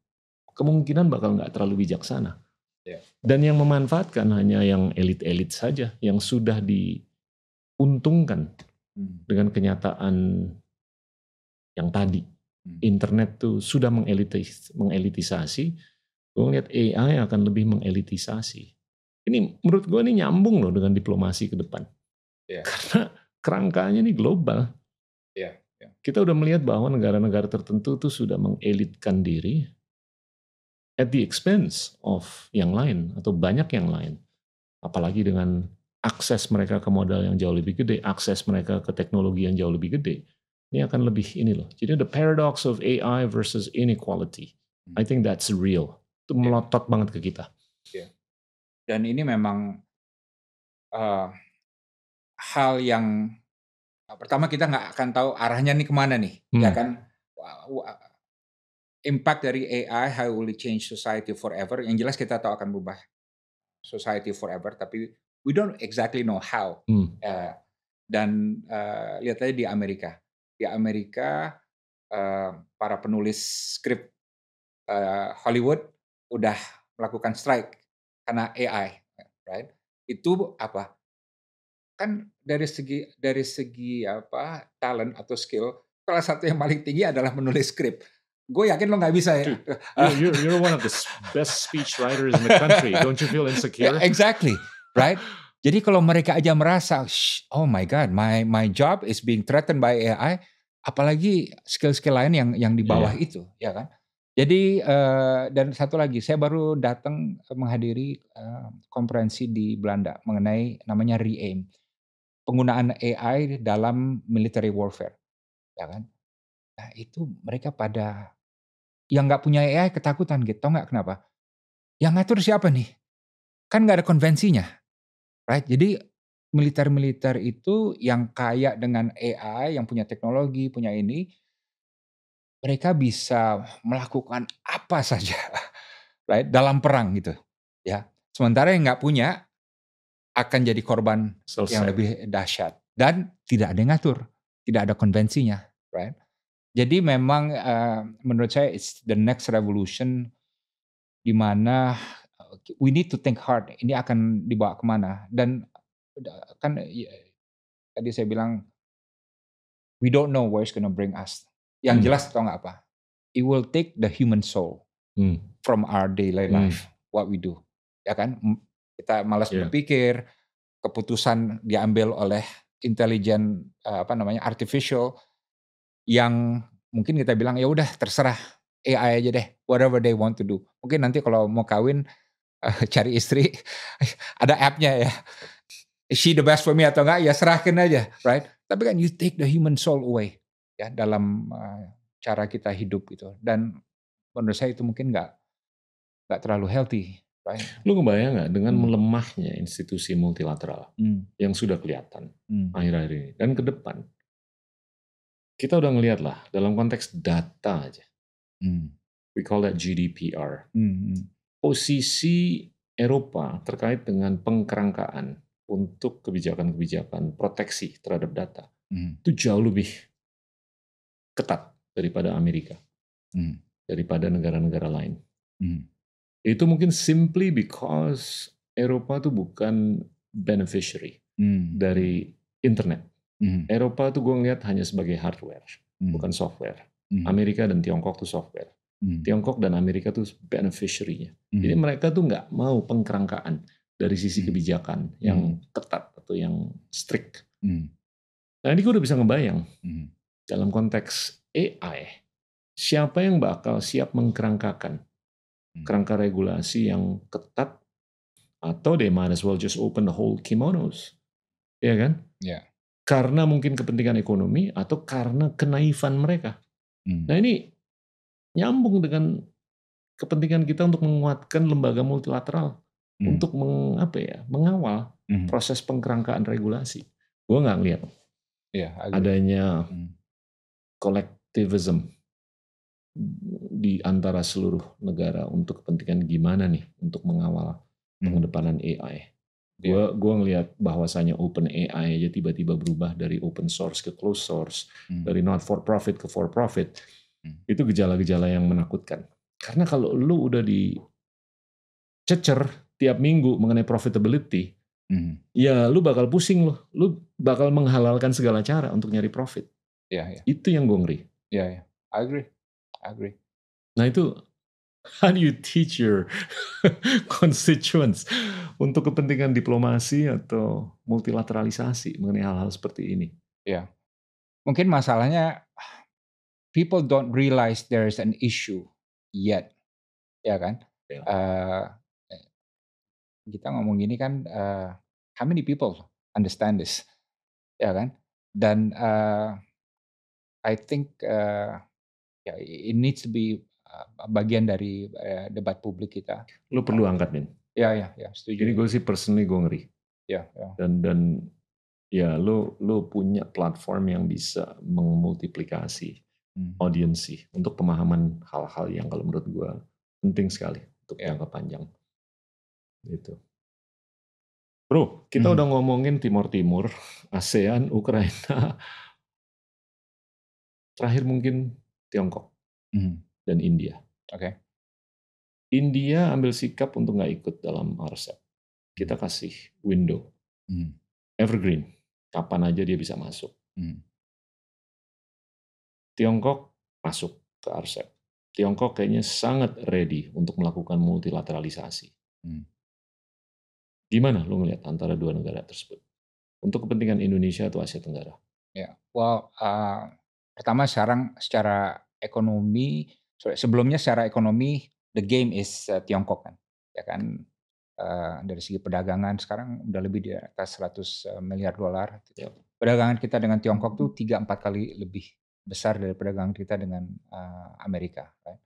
kemungkinan bakal nggak terlalu bijaksana. Yeah. Dan yang memanfaatkan hanya yang elit-elit saja, yang sudah diuntungkan hmm. dengan kenyataan yang tadi. Hmm. Internet tuh sudah mengelitis, mengelitisasi. Gue ngeliat AI akan lebih mengelitisasi ini menurut gue ini nyambung loh dengan diplomasi ke depan. Yeah. Karena kerangkanya ini global. Yeah. Kita udah melihat bahwa negara-negara tertentu tuh sudah mengelitkan diri at the expense of yang lain atau banyak yang lain. Apalagi dengan akses mereka ke modal yang jauh lebih gede, akses mereka ke teknologi yang jauh lebih gede. Ini akan lebih ini loh. Jadi the paradox of AI versus inequality. Hmm. I think that's real. Itu melotot yeah. banget ke kita. Yeah dan ini memang uh, hal yang pertama kita nggak akan tahu arahnya nih ke mana nih, ya hmm. ya kan? Impact dari AI, how will it change society forever? Yang jelas kita tahu akan berubah society forever, tapi we don't exactly know how. Hmm. Uh, dan uh, lihat aja di Amerika, di Amerika uh, para penulis skrip uh, Hollywood udah melakukan strike karena AI, right? Itu apa? Kan dari segi dari segi apa talent atau skill, salah satu yang paling tinggi adalah menulis skrip. Gue yakin lo nggak bisa ya. Dude, you're, you're one of the best speech writers in the country. Don't you feel insecure? Yeah, exactly, right? Jadi kalau mereka aja merasa, oh my god, my my job is being threatened by AI, apalagi skill-skill lain yang yang di bawah yeah. itu, ya kan? Jadi uh, dan satu lagi, saya baru datang menghadiri uh, konferensi di Belanda mengenai namanya REAIM, penggunaan AI dalam military warfare, ya kan? Nah itu mereka pada yang nggak punya AI ketakutan gitu, nggak kenapa? Yang ngatur siapa nih? Kan nggak ada konvensinya, right? Jadi militer-militer itu yang kaya dengan AI, yang punya teknologi, punya ini, mereka bisa melakukan apa saja right dalam perang gitu ya sementara yang nggak punya akan jadi korban Selesai. yang lebih dahsyat dan tidak ada yang ngatur tidak ada konvensinya right jadi memang uh, menurut saya it's the next revolution di mana we need to think hard ini akan dibawa ke mana dan kan ya, tadi saya bilang we don't know where it's gonna bring us yang hmm. jelas tau nggak apa? It will take the human soul hmm. from our daily hmm. life, hmm. what we do. Ya kan? Kita malas yeah. berpikir, keputusan diambil oleh intelijen uh, apa namanya artificial yang mungkin kita bilang ya udah terserah AI aja deh, whatever they want to do. Mungkin nanti kalau mau kawin uh, cari istri ada appnya ya. Is she the best for me atau enggak? Ya serahkan aja, right? Tapi kan you take the human soul away ya dalam uh, cara kita hidup gitu dan menurut saya itu mungkin nggak nggak terlalu healthy right? Lu kebayang nggak dengan hmm. melemahnya institusi multilateral hmm. yang sudah kelihatan hmm. akhir-akhir ini dan ke depan kita udah ngeliat lah dalam konteks data aja. Hmm. We call that GDPR. Hmm. hmm. Posisi Eropa terkait dengan pengkerangkaan untuk kebijakan-kebijakan proteksi terhadap data hmm. itu jauh lebih ketat daripada Amerika, hmm. daripada negara-negara lain. Hmm. Itu mungkin simply because Eropa itu bukan beneficiary hmm. dari internet. Hmm. Eropa tuh gue ngeliat hanya sebagai hardware, hmm. bukan software. Hmm. Amerika dan Tiongkok tuh software. Hmm. Tiongkok dan Amerika tuh beneficiary-nya. Hmm. Jadi mereka tuh nggak mau pengkerangkaan dari sisi hmm. kebijakan yang hmm. ketat atau yang strict. Hmm. Nah ini gue udah bisa ngebayang. Hmm dalam konteks AI, siapa yang bakal siap mengkerangkakan. Kerangka regulasi yang ketat atau they might as well just open the whole kimonos. Ya kan? Yeah. Karena mungkin kepentingan ekonomi atau karena kenaifan mereka. Hmm. Nah ini nyambung dengan kepentingan kita untuk menguatkan lembaga multilateral hmm. untuk meng, apa ya, mengawal hmm. proses pengkerangkaan regulasi. Gue nggak ngeliat yeah, adanya hmm collectivism di antara seluruh negara untuk kepentingan gimana nih untuk mengawal hmm. pengedepanan AI. Gue yeah. gua ngelihat bahwasanya open AI aja tiba-tiba berubah dari open source ke closed source, hmm. dari not for profit ke for profit. Hmm. Itu gejala-gejala yang menakutkan. Karena kalau lu udah di cecer tiap minggu mengenai profitability, hmm. ya lu bakal pusing lu, lu bakal menghalalkan segala cara untuk nyari profit. Iya, iya. Itu yang gue ngeri. Iya, iya. I agree. I agree. Nah itu how do you teach your constituents untuk kepentingan diplomasi atau multilateralisasi mengenai hal-hal seperti ini? Ya, mungkin masalahnya people don't realize there is an issue yet, ya kan? Ya. Uh, kita ngomong gini kan, uh, how many people understand this, ya kan? Dan uh, I think uh, ya yeah, it needs to be bagian dari uh, debat publik kita. Lu perlu angkat, Min. Ya, ya, ya, setuju. Jadi gue sih personally gue ngeri. Ya, ya. Dan dan ya lu lu punya platform yang bisa memultiplikasi hmm. audiensi untuk pemahaman hal-hal yang kalau menurut gue penting sekali untuk ya. jangka panjang. Gitu. Bro, kita hmm. udah ngomongin Timur Timur, ASEAN, Ukraina. Terakhir mungkin Tiongkok. Hmm dan India. Oke. Okay. India ambil sikap untuk nggak ikut dalam RCEP. Kita kasih window, hmm. evergreen, kapan aja dia bisa masuk. Hmm. Tiongkok masuk ke RCEP. Tiongkok kayaknya sangat ready untuk melakukan multilateralisasi. Hmm. Gimana lo ngelihat antara dua negara tersebut? Untuk kepentingan Indonesia atau Asia Tenggara? Ya, well, uh, pertama sekarang secara ekonomi sebelumnya secara ekonomi the game is uh, Tiongkok kan, ya kan uh, dari segi perdagangan sekarang udah lebih di atas 100 uh, miliar dolar. Gitu. Perdagangan kita dengan Tiongkok tuh tiga empat kali lebih besar dari perdagangan kita dengan uh, Amerika. Right?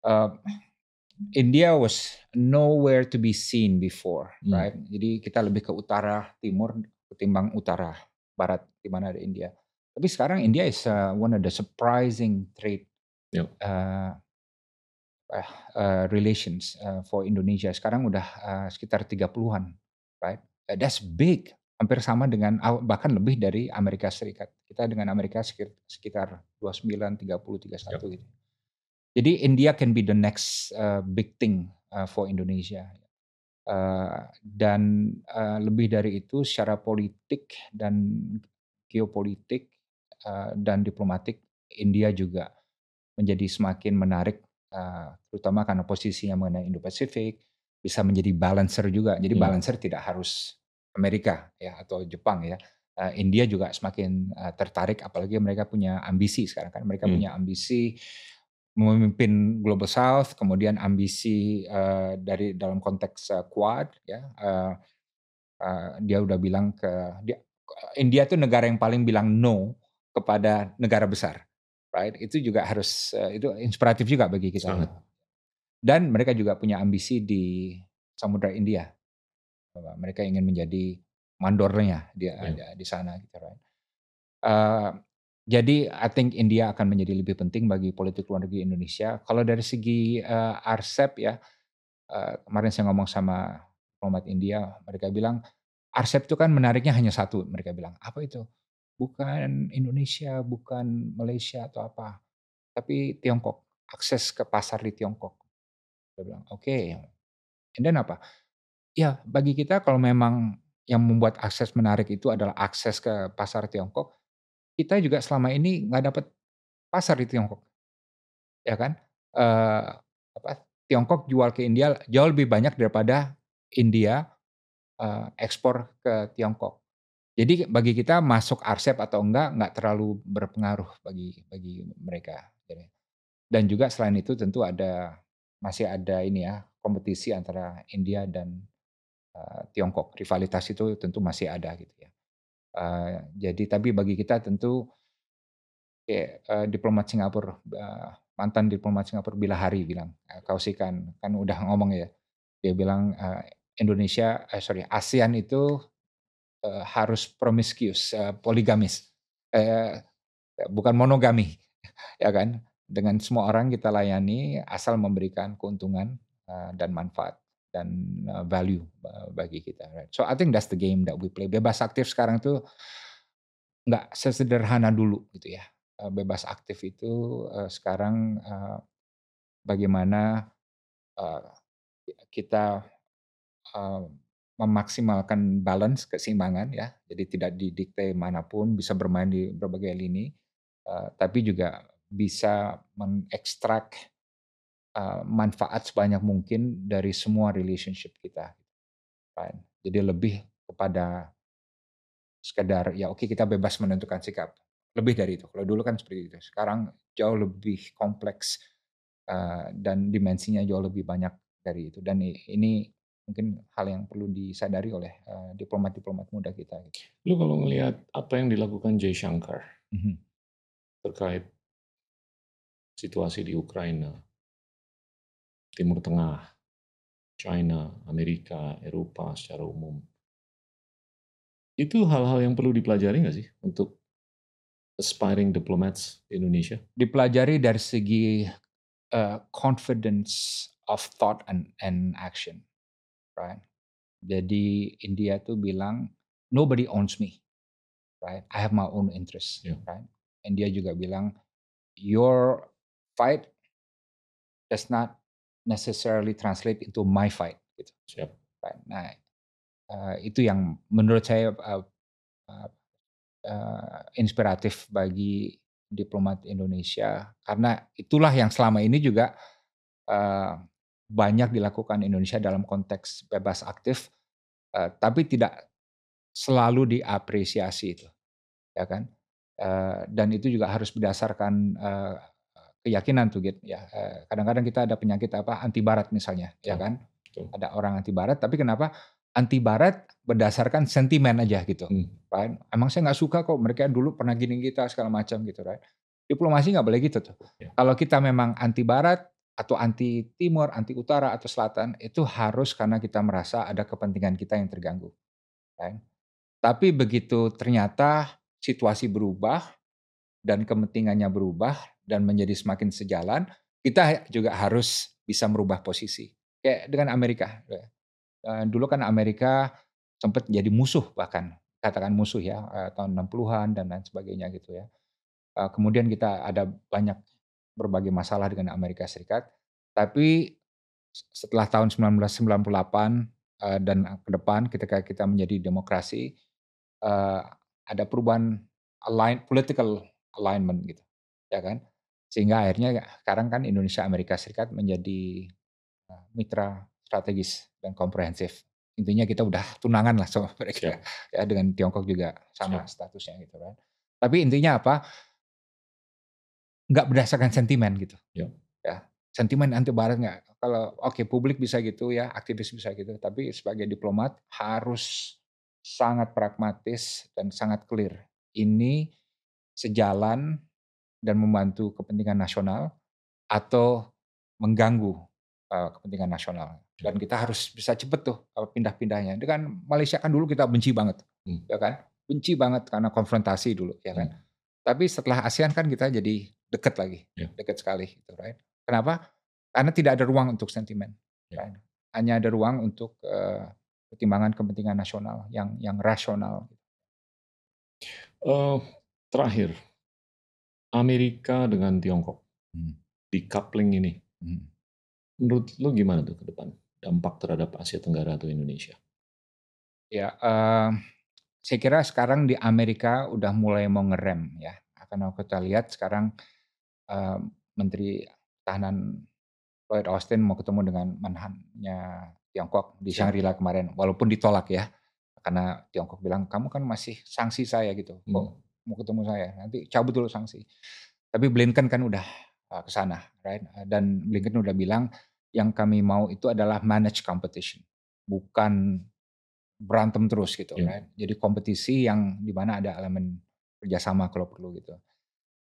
Uh, India was nowhere to be seen before, hmm. right? Jadi kita lebih ke utara timur ketimbang utara barat di mana ada India. Tapi sekarang India is uh, one of the surprising trade Yep. Uh, uh, relations uh, for Indonesia sekarang udah uh, sekitar 30-an, right? Uh, that's big, hampir sama dengan bahkan lebih dari Amerika Serikat. Kita dengan Amerika sekitar 29, 30, 31 yep. gitu. Jadi India can be the next uh, big thing uh, for Indonesia. Uh, dan uh, lebih dari itu secara politik dan geopolitik uh, dan diplomatik India juga menjadi semakin menarik uh, terutama karena posisinya mengenai Indo-Pasifik bisa menjadi balancer juga. Jadi hmm. balancer tidak harus Amerika ya atau Jepang ya. Uh, India juga semakin uh, tertarik apalagi mereka punya ambisi sekarang kan mereka hmm. punya ambisi memimpin Global South, kemudian ambisi uh, dari dalam konteks uh, Quad ya. Uh, uh, dia udah bilang ke dia India itu negara yang paling bilang no kepada negara besar right? Itu juga harus uh, itu inspiratif juga bagi kita. Sangat. Dan mereka juga punya ambisi di Samudra India. Mereka ingin menjadi mandornya di yeah. di sana gitu right. Uh, jadi I think India akan menjadi lebih penting bagi politik luar negeri Indonesia. Kalau dari segi uh, RCEP ya, uh, kemarin saya ngomong sama diplomat India, mereka bilang RCEP itu kan menariknya hanya satu. Mereka bilang apa itu? Bukan Indonesia, bukan Malaysia atau apa, tapi Tiongkok, akses ke pasar di Tiongkok. Saya bilang, oke. Okay. dan apa? Ya, bagi kita kalau memang yang membuat akses menarik itu adalah akses ke pasar Tiongkok, kita juga selama ini nggak dapat pasar di Tiongkok, ya kan? Uh, apa? Tiongkok jual ke India jauh lebih banyak daripada India uh, ekspor ke Tiongkok. Jadi bagi kita masuk RCEP atau enggak enggak terlalu berpengaruh bagi bagi mereka. Dan juga selain itu tentu ada masih ada ini ya kompetisi antara India dan uh, Tiongkok. Rivalitas itu tentu masih ada gitu ya. Uh, jadi tapi bagi kita tentu kayak uh, diplomat Singapura uh, mantan diplomat Singapura bila hari bilang uh, kausikan kan udah ngomong ya dia bilang uh, Indonesia uh, sorry ASEAN itu uh, harus promiscuous, uh, poligamis, uh, bukan monogami, ya kan? Dengan semua orang kita layani asal memberikan keuntungan uh, dan manfaat dan uh, value bagi kita. Right? So I think that's the game that we play. Bebas aktif sekarang tuh nggak sesederhana dulu gitu ya. Uh, bebas aktif itu uh, sekarang uh, bagaimana uh, kita uh, memaksimalkan balance keseimbangan ya. Jadi tidak didikte mana pun bisa bermain di berbagai lini, uh, tapi juga bisa mengekstrak uh, manfaat sebanyak mungkin dari semua relationship kita. Right? Jadi lebih kepada sekedar ya oke kita bebas menentukan sikap. Lebih dari itu. Kalau dulu kan seperti itu. Sekarang jauh lebih kompleks uh, dan dimensinya jauh lebih banyak dari itu. Dan ini mungkin hal yang perlu disadari oleh uh, diplomat-diplomat muda kita. Gitu. Lu kalau ngelihat apa yang dilakukan Jay Shankar mm -hmm. terkait situasi di Ukraina, Timur Tengah, China, Amerika, Eropa secara umum, itu hal-hal yang perlu dipelajari nggak sih untuk aspiring diplomats di Indonesia? Dipelajari dari segi uh, confidence of thought and, and action? Jadi India tuh bilang nobody owns me, right? I have my own interest, yeah. right? India juga bilang your fight does not necessarily translate into my fight, gitu. Siap. Right? Nah, uh, itu yang menurut saya uh, uh, uh, inspiratif bagi diplomat Indonesia karena itulah yang selama ini juga uh, banyak dilakukan Indonesia dalam konteks bebas aktif uh, tapi tidak selalu diapresiasi itu ya kan uh, dan itu juga harus berdasarkan uh, keyakinan tuh gitu ya kadang-kadang kita ada penyakit apa anti barat misalnya ya kan ada orang anti barat tapi kenapa anti barat berdasarkan sentimen aja gitu. Hmm. Right? Emang saya nggak suka kok mereka dulu pernah gini kita segala macam gitu, right? Diplomasi nggak boleh gitu tuh. Yeah. Kalau kita memang anti barat atau anti timur, anti utara atau selatan itu harus karena kita merasa ada kepentingan kita yang terganggu. Right? Tapi begitu ternyata situasi berubah dan kepentingannya berubah dan menjadi semakin sejalan, kita juga harus bisa merubah posisi. Kayak dengan Amerika. Uh, dulu kan Amerika sempat jadi musuh bahkan katakan musuh ya uh, tahun 60-an dan lain sebagainya gitu ya. Uh, kemudian kita ada banyak berbagai masalah dengan Amerika Serikat, tapi setelah tahun 1998 uh, dan ke depan ketika kita menjadi demokrasi uh, ada perubahan align political alignment gitu, ya kan? Sehingga akhirnya sekarang kan Indonesia Amerika Serikat menjadi mitra strategis dan komprehensif. Intinya kita udah tunangan lah sama mereka. Siap. Ya dengan Tiongkok juga sama Siap. statusnya gitu kan. Tapi intinya apa? Nggak berdasarkan sentimen gitu. Ya. ya sentimen anti barat nggak. Kalau oke okay, publik bisa gitu ya, aktivis bisa gitu. Tapi sebagai diplomat harus sangat pragmatis dan sangat clear. Ini sejalan dan membantu kepentingan nasional atau mengganggu uh, kepentingan nasional dan kita harus bisa cepet tuh pindah-pindahnya. Dengan Malaysia kan dulu kita benci banget, hmm. ya kan? Benci banget karena konfrontasi dulu, ya kan? Hmm. Tapi setelah ASEAN kan kita jadi deket lagi, yeah. deket sekali, gitu, right? Kenapa? Karena tidak ada ruang untuk sentimen, yeah. right? hanya ada ruang untuk uh, pertimbangan kepentingan nasional yang yang rasional. Uh, terakhir, Amerika dengan Tiongkok hmm. di coupling ini, hmm. menurut lo gimana tuh ke depan? dampak terhadap Asia Tenggara atau Indonesia? Ya, uh, saya kira sekarang di Amerika udah mulai mau ngerem ya. Karena kita lihat sekarang uh, Menteri Tahanan Lloyd Austin mau ketemu dengan manhannya Tiongkok di Shangri-La kemarin, walaupun ditolak ya, karena Tiongkok bilang kamu kan masih sanksi saya gitu, hmm. mau ketemu saya, nanti cabut dulu sanksi. Tapi Blinken kan udah uh, ke sana, right? Dan Blinken udah bilang yang kami mau itu adalah manage competition, bukan berantem terus gitu yeah. right? Jadi kompetisi yang di mana ada elemen kerjasama kalau perlu gitu.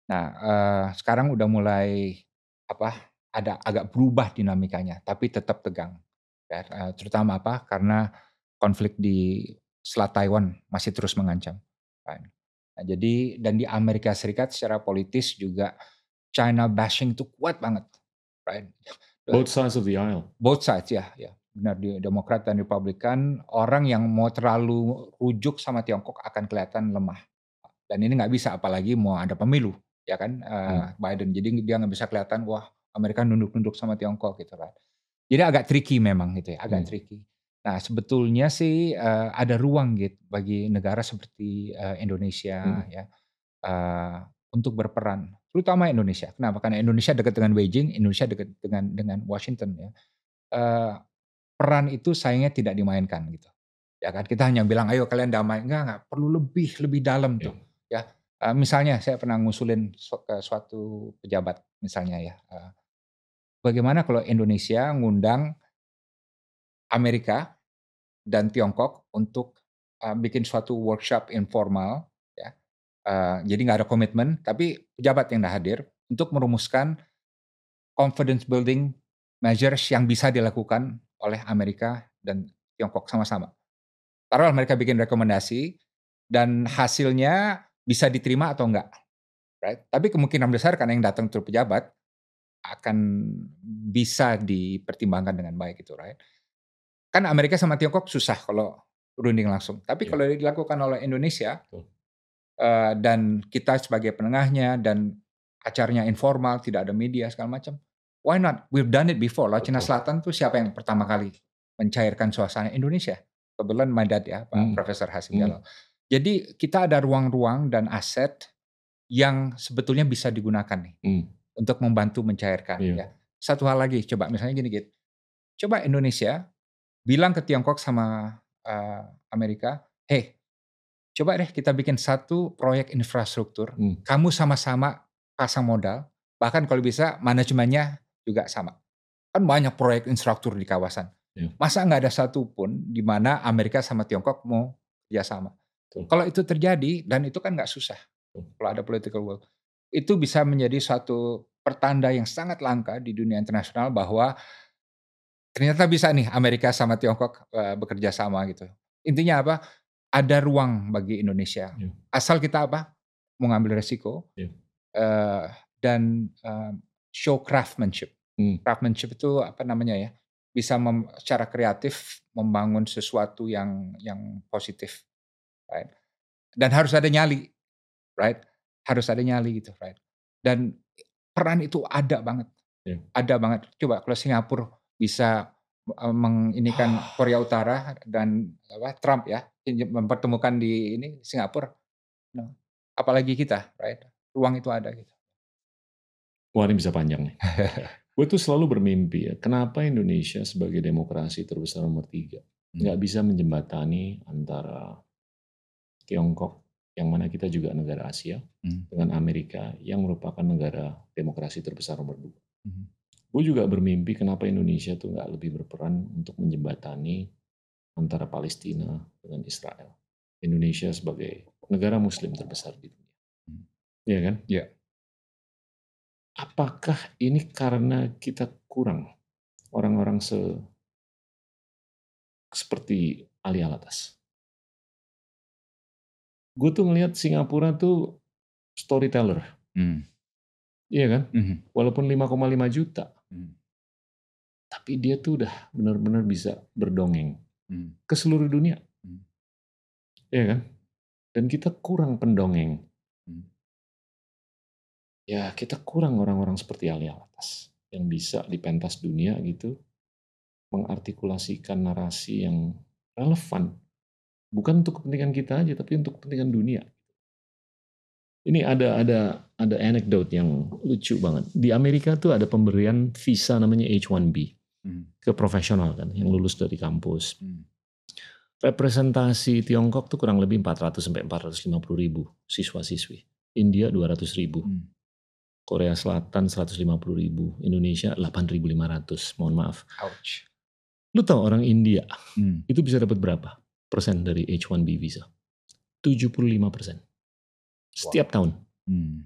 Nah uh, sekarang udah mulai apa? Ada agak berubah dinamikanya, tapi tetap tegang. Ya, uh, terutama apa? Karena konflik di Selat Taiwan masih terus mengancam. Right? Nah, jadi dan di Amerika Serikat secara politis juga China bashing itu kuat banget, right? Both sides of the aisle. Both sides ya, ya benar di Demokrat dan Republikan orang yang mau terlalu rujuk sama Tiongkok akan kelihatan lemah. Dan ini nggak bisa apalagi mau ada pemilu ya kan uh, hmm. Biden. Jadi dia nggak bisa kelihatan wah Amerika nunduk-nunduk sama Tiongkok gitu kan. Jadi agak tricky memang gitu ya, agak hmm. tricky. Nah sebetulnya sih uh, ada ruang gitu bagi negara seperti uh, Indonesia hmm. ya uh, untuk berperan terutama Indonesia. Kenapa? Karena Indonesia dekat dengan Beijing, Indonesia dekat dengan dengan Washington ya. Uh, peran itu sayangnya tidak dimainkan gitu. Ya kan kita hanya bilang ayo kalian damai, enggak enggak perlu lebih lebih dalam tuh. Ya, uh, misalnya saya pernah ngusulin ke suatu pejabat misalnya ya. Uh, bagaimana kalau Indonesia ngundang Amerika dan Tiongkok untuk uh, bikin suatu workshop informal ya. Uh, jadi nggak ada komitmen, tapi pejabat yang hadir untuk merumuskan confidence building measures yang bisa dilakukan oleh Amerika dan Tiongkok sama-sama. Taruhlah mereka bikin rekomendasi dan hasilnya bisa diterima atau enggak. Right? Tapi kemungkinan besar karena yang datang itu pejabat akan bisa dipertimbangkan dengan baik itu, right? Kan Amerika sama Tiongkok susah kalau runding langsung. Tapi yeah. kalau dilakukan oleh Indonesia uh, dan kita sebagai penengahnya dan acaranya informal, tidak ada media segala macam, why not? We've done it before. Laut Cina Selatan tuh siapa yang pertama kali mencairkan suasana Indonesia? Kebetulan Madat ya, Pak hmm. Profesor Hasim hmm. Jadi kita ada ruang-ruang dan aset yang sebetulnya bisa digunakan nih hmm. untuk membantu mencairkan. Yeah. Ya. Satu hal lagi, coba misalnya gini gitu, coba Indonesia bilang ke Tiongkok sama uh, Amerika, hey, coba deh kita bikin satu proyek infrastruktur, hmm. kamu sama-sama pasang modal, bahkan kalau bisa manajemennya juga sama. Kan banyak proyek infrastruktur di kawasan. Yeah. Masa nggak ada satu pun di mana Amerika sama Tiongkok mau kerjasama. Tuh. Kalau itu terjadi dan itu kan nggak susah. Tuh. Kalau ada political will, itu bisa menjadi suatu pertanda yang sangat langka di dunia internasional bahwa ternyata bisa nih Amerika sama Tiongkok uh, bekerja sama gitu. Intinya apa? Ada ruang bagi Indonesia. Yeah. Asal kita apa? Mau ngambil resiko yeah. Iya. uh, dan uh, show craftsmanship. Hmm. Craftsmanship itu apa namanya ya? Bisa mem, secara kreatif membangun sesuatu yang yang positif, right? Dan harus ada nyali, right? Harus ada nyali gitu, right? Dan peran itu ada banget, yeah. ada banget. Coba kalau Singapura bisa e, menginikan Korea Utara dan apa Trump ya mempertemukan di ini Singapura, no. apalagi kita, right? Ruang itu ada gitu. Wah ini bisa panjang nih. gue tuh selalu bermimpi ya, kenapa Indonesia sebagai demokrasi terbesar nomor tiga hmm. nggak bisa menjembatani antara Tiongkok yang mana kita juga negara Asia hmm. dengan Amerika yang merupakan negara demokrasi terbesar nomor dua. Hmm. Gue juga bermimpi kenapa Indonesia tuh nggak lebih berperan untuk menjembatani antara Palestina dengan Israel. Indonesia sebagai negara Muslim terbesar di dunia. Hmm. Iya kan? Yeah apakah ini karena kita kurang orang-orang se seperti Ali Alatas? Gue tuh ngelihat Singapura tuh storyteller. Hmm. Iya kan? Hmm. Walaupun 5,5 juta. Hmm. Tapi dia tuh udah benar-benar bisa berdongeng hmm. ke seluruh dunia. Hmm. Iya kan? Dan kita kurang pendongeng. Hmm ya kita kurang orang-orang seperti Ali Alatas yang bisa di pentas dunia gitu mengartikulasikan narasi yang relevan bukan untuk kepentingan kita aja tapi untuk kepentingan dunia ini ada ada ada anekdot yang lucu banget di Amerika tuh ada pemberian visa namanya H1B hmm. ke profesional kan yang lulus dari kampus hmm. representasi Tiongkok tuh kurang lebih 400 sampai 450 ribu siswa-siswi India 200 ribu hmm. Korea Selatan 150 ribu, Indonesia 8.500, mohon maaf. Ouch. Lu tahu orang India hmm. itu bisa dapat berapa dari H1B visa? 75 persen. Setiap wow. tahun. Hmm.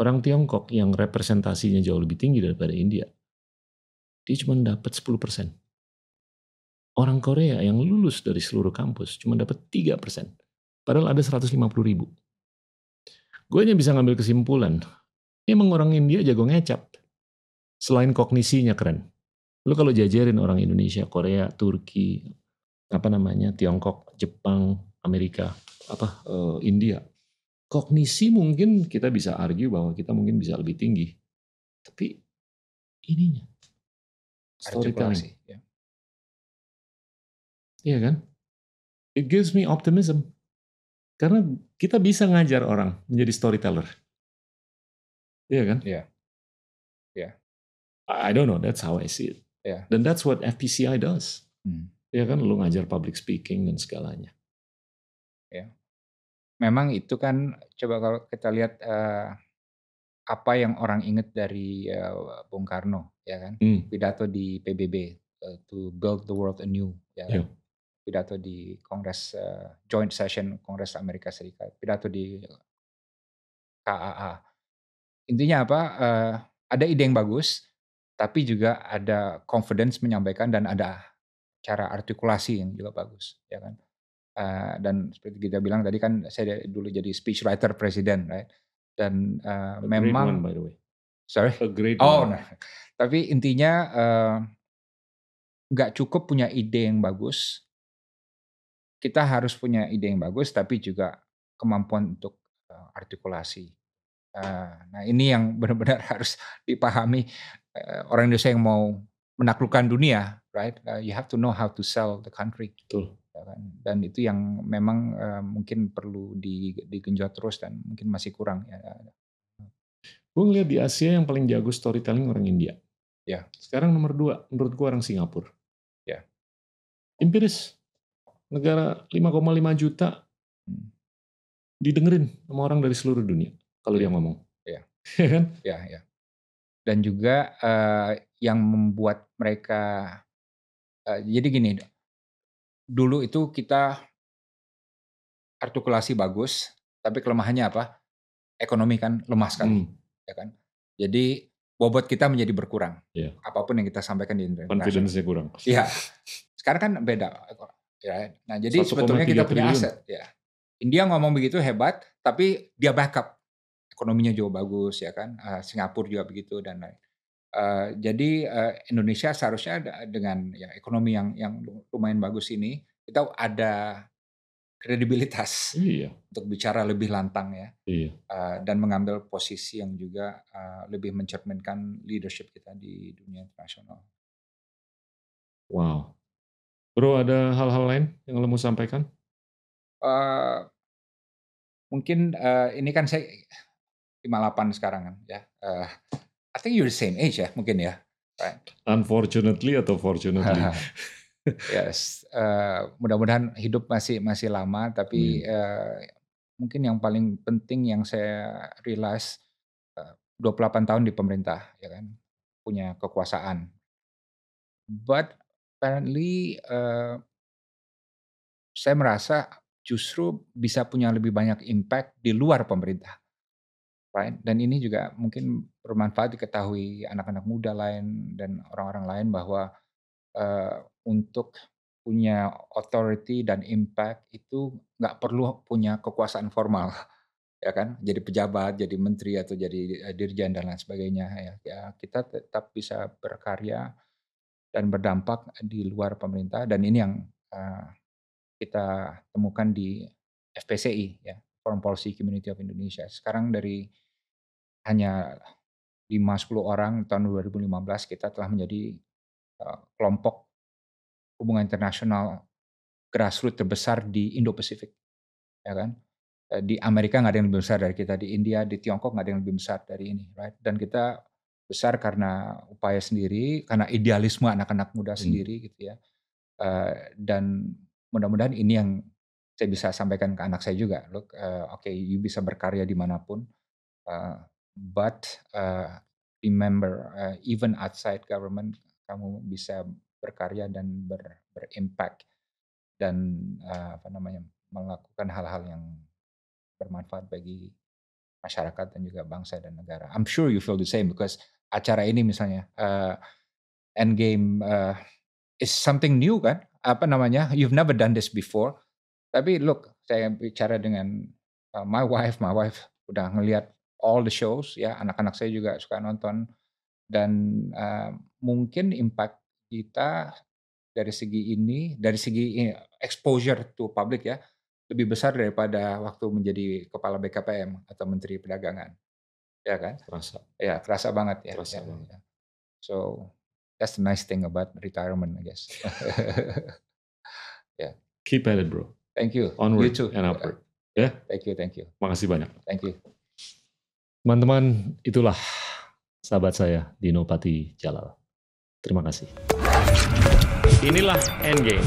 Orang Tiongkok yang representasinya jauh lebih tinggi daripada India, dia cuma dapat 10 persen. Orang Korea yang lulus dari seluruh kampus cuma dapat 3 persen. Padahal ada 150 ribu. Gue hanya bisa ngambil kesimpulan, Emang orang India jago ngecap. Selain kognisinya keren. Lu kalau jajarin orang Indonesia, Korea, Turki, apa namanya, Tiongkok, Jepang, Amerika, apa uh, India. Kognisi mungkin kita bisa argue bahwa kita mungkin bisa lebih tinggi. Tapi ininya storytelling. Ya. Iya kan? It gives me optimism. Karena kita bisa ngajar orang menjadi storyteller. Iya kan? Iya. Iya. I don't know, that's how I see it. Iya. Dan that's what FPCI does. Hmm. Ya kan, lu ngajar public speaking dan segalanya. Ya. Memang itu kan coba kalau kita lihat uh, apa yang orang ingat dari uh, Bung Karno, ya kan? Hmm. Pidato di PBB uh, to build the world anew, ya kan? Iya. Pidato di Kongres uh, Joint Session Kongres Amerika Serikat, pidato di KAA. Intinya apa? Uh, ada ide yang bagus, tapi juga ada confidence menyampaikan dan ada cara artikulasi yang juga bagus, ya kan? Uh, dan seperti kita bilang tadi kan saya dulu jadi speech writer presiden, right? Dan uh, A memang, great one, by the way. sorry, A great oh, one. nah. tapi intinya uh, nggak cukup punya ide yang bagus. Kita harus punya ide yang bagus, tapi juga kemampuan untuk uh, artikulasi. Uh, nah ini yang benar-benar harus dipahami uh, orang Indonesia yang mau menaklukkan dunia, right? Uh, you have to know how to sell the country. Betul. Ya kan? Dan itu yang memang uh, mungkin perlu di, digenjot terus dan mungkin masih kurang. Ya. Gue ngeliat di Asia yang paling jago storytelling orang India. Ya. Sekarang nomor dua, menurut gue orang Singapura. Ya. Empiris, negara 5,5 juta Hmm. didengerin sama orang dari seluruh dunia kalau dia ngomong. Ya. Ya kan? Ya, ya. Dan juga uh, yang membuat mereka uh, jadi gini, dulu itu kita artikulasi bagus, tapi kelemahannya apa? Ekonomi kan lemah sekali, Hmm. ya kan? Jadi bobot kita menjadi berkurang. Iya. Apa pun yang kita sampaikan di. Confidence-nya kurang. Iya. Sekarang kan beda. Ya. Nah, jadi 1,3 sebetulnya kita punya triliun. aset. Ya. India ngomong begitu hebat, tapi dia backup. Ekonominya juga bagus, ya kan. Uh, Singapura juga begitu dan lain. Uh, jadi uh, Indonesia seharusnya ada- dengan ya, ekonomi yang yang lumayan bagus ini, kita ada kredibilitas Iya, untuk bicara lebih lantang ya iya. uh, dan mengambil posisi yang juga uh, lebih mencerminkan leadership kita di dunia internasional. Wow. Bro, ada hal-hal lain yang lo mau sampaikan? Eh, mungkin eh, ini kan saya 58 sekarang kan ya. Eh, I think you're the same age ya mungkin ya. Right. Unfortunately atau fortunately? yes. eh, mudah-mudahan hidup masih masih lama tapi eh, mungkin yang paling penting yang saya realize eh, 28 tahun di pemerintah ya kan punya kekuasaan. But apparently eh, saya merasa justru bisa punya lebih banyak impact di luar pemerintah. Right? Dan ini juga mungkin bermanfaat diketahui anak-anak muda lain dan orang-orang lain bahwa eh, untuk punya authority dan impact itu nggak perlu punya kekuasaan formal, ya kan? Jadi pejabat, jadi menteri atau jadi eh, dirjen dan lain sebagainya. Ya, ya kita tetap bisa berkarya dan berdampak di luar pemerintah dan ini yang eh, kita temukan di FPCI ya Foreign Policy Community of Indonesia. Sekarang dari hanya 5-10 orang tahun 2015 kita telah menjadi uh, kelompok hubungan internasional grassroots terbesar di Indo-Pasifik. Ya kan? Eh, Di Amerika nggak ada yang lebih besar dari kita, di India, di Tiongkok nggak ada yang lebih besar dari ini, right? Dan kita besar karena upaya sendiri, karena idealisme anak-anak muda Hmm. sendiri gitu ya. Eh, dan mudah-mudahan ini yang saya bisa sampaikan ke anak saya juga. Look, uh, oke, you bisa berkarya di mana pun, uh, but uh, remember, uh, even outside government, kamu bisa berkarya dan ber, berimpact dan uh, apa namanya melakukan hal-hal yang bermanfaat bagi masyarakat dan juga bangsa dan negara. I'm sure you feel the same because acara ini misalnya uh, Endgame uh, is something new kan? Apa namanya? You've never done this before. Tapi look, saya bicara dengan uh, my wife, my wife udah ngelihat all the shows ya, anak-anak saya juga suka nonton dan uh, mungkin impact kita dari segi ini, dari segi eh, exposure to public ya, lebih besar daripada waktu menjadi kepala BKPM atau Menteri Perdagangan, ya kan? Terasa. Ya kerasa banget ya. Kerasa ya, banget. ya. So that's the nice thing about retirement, I guess. Keep at it, bro. Thank you. Onward you too. and upward. Ya. Yeah. Thank you, thank you. Makasih banyak. Thank you. Teman-teman, itulah sahabat saya Dino Pati Jalal. Terima kasih. Inilah Endgame.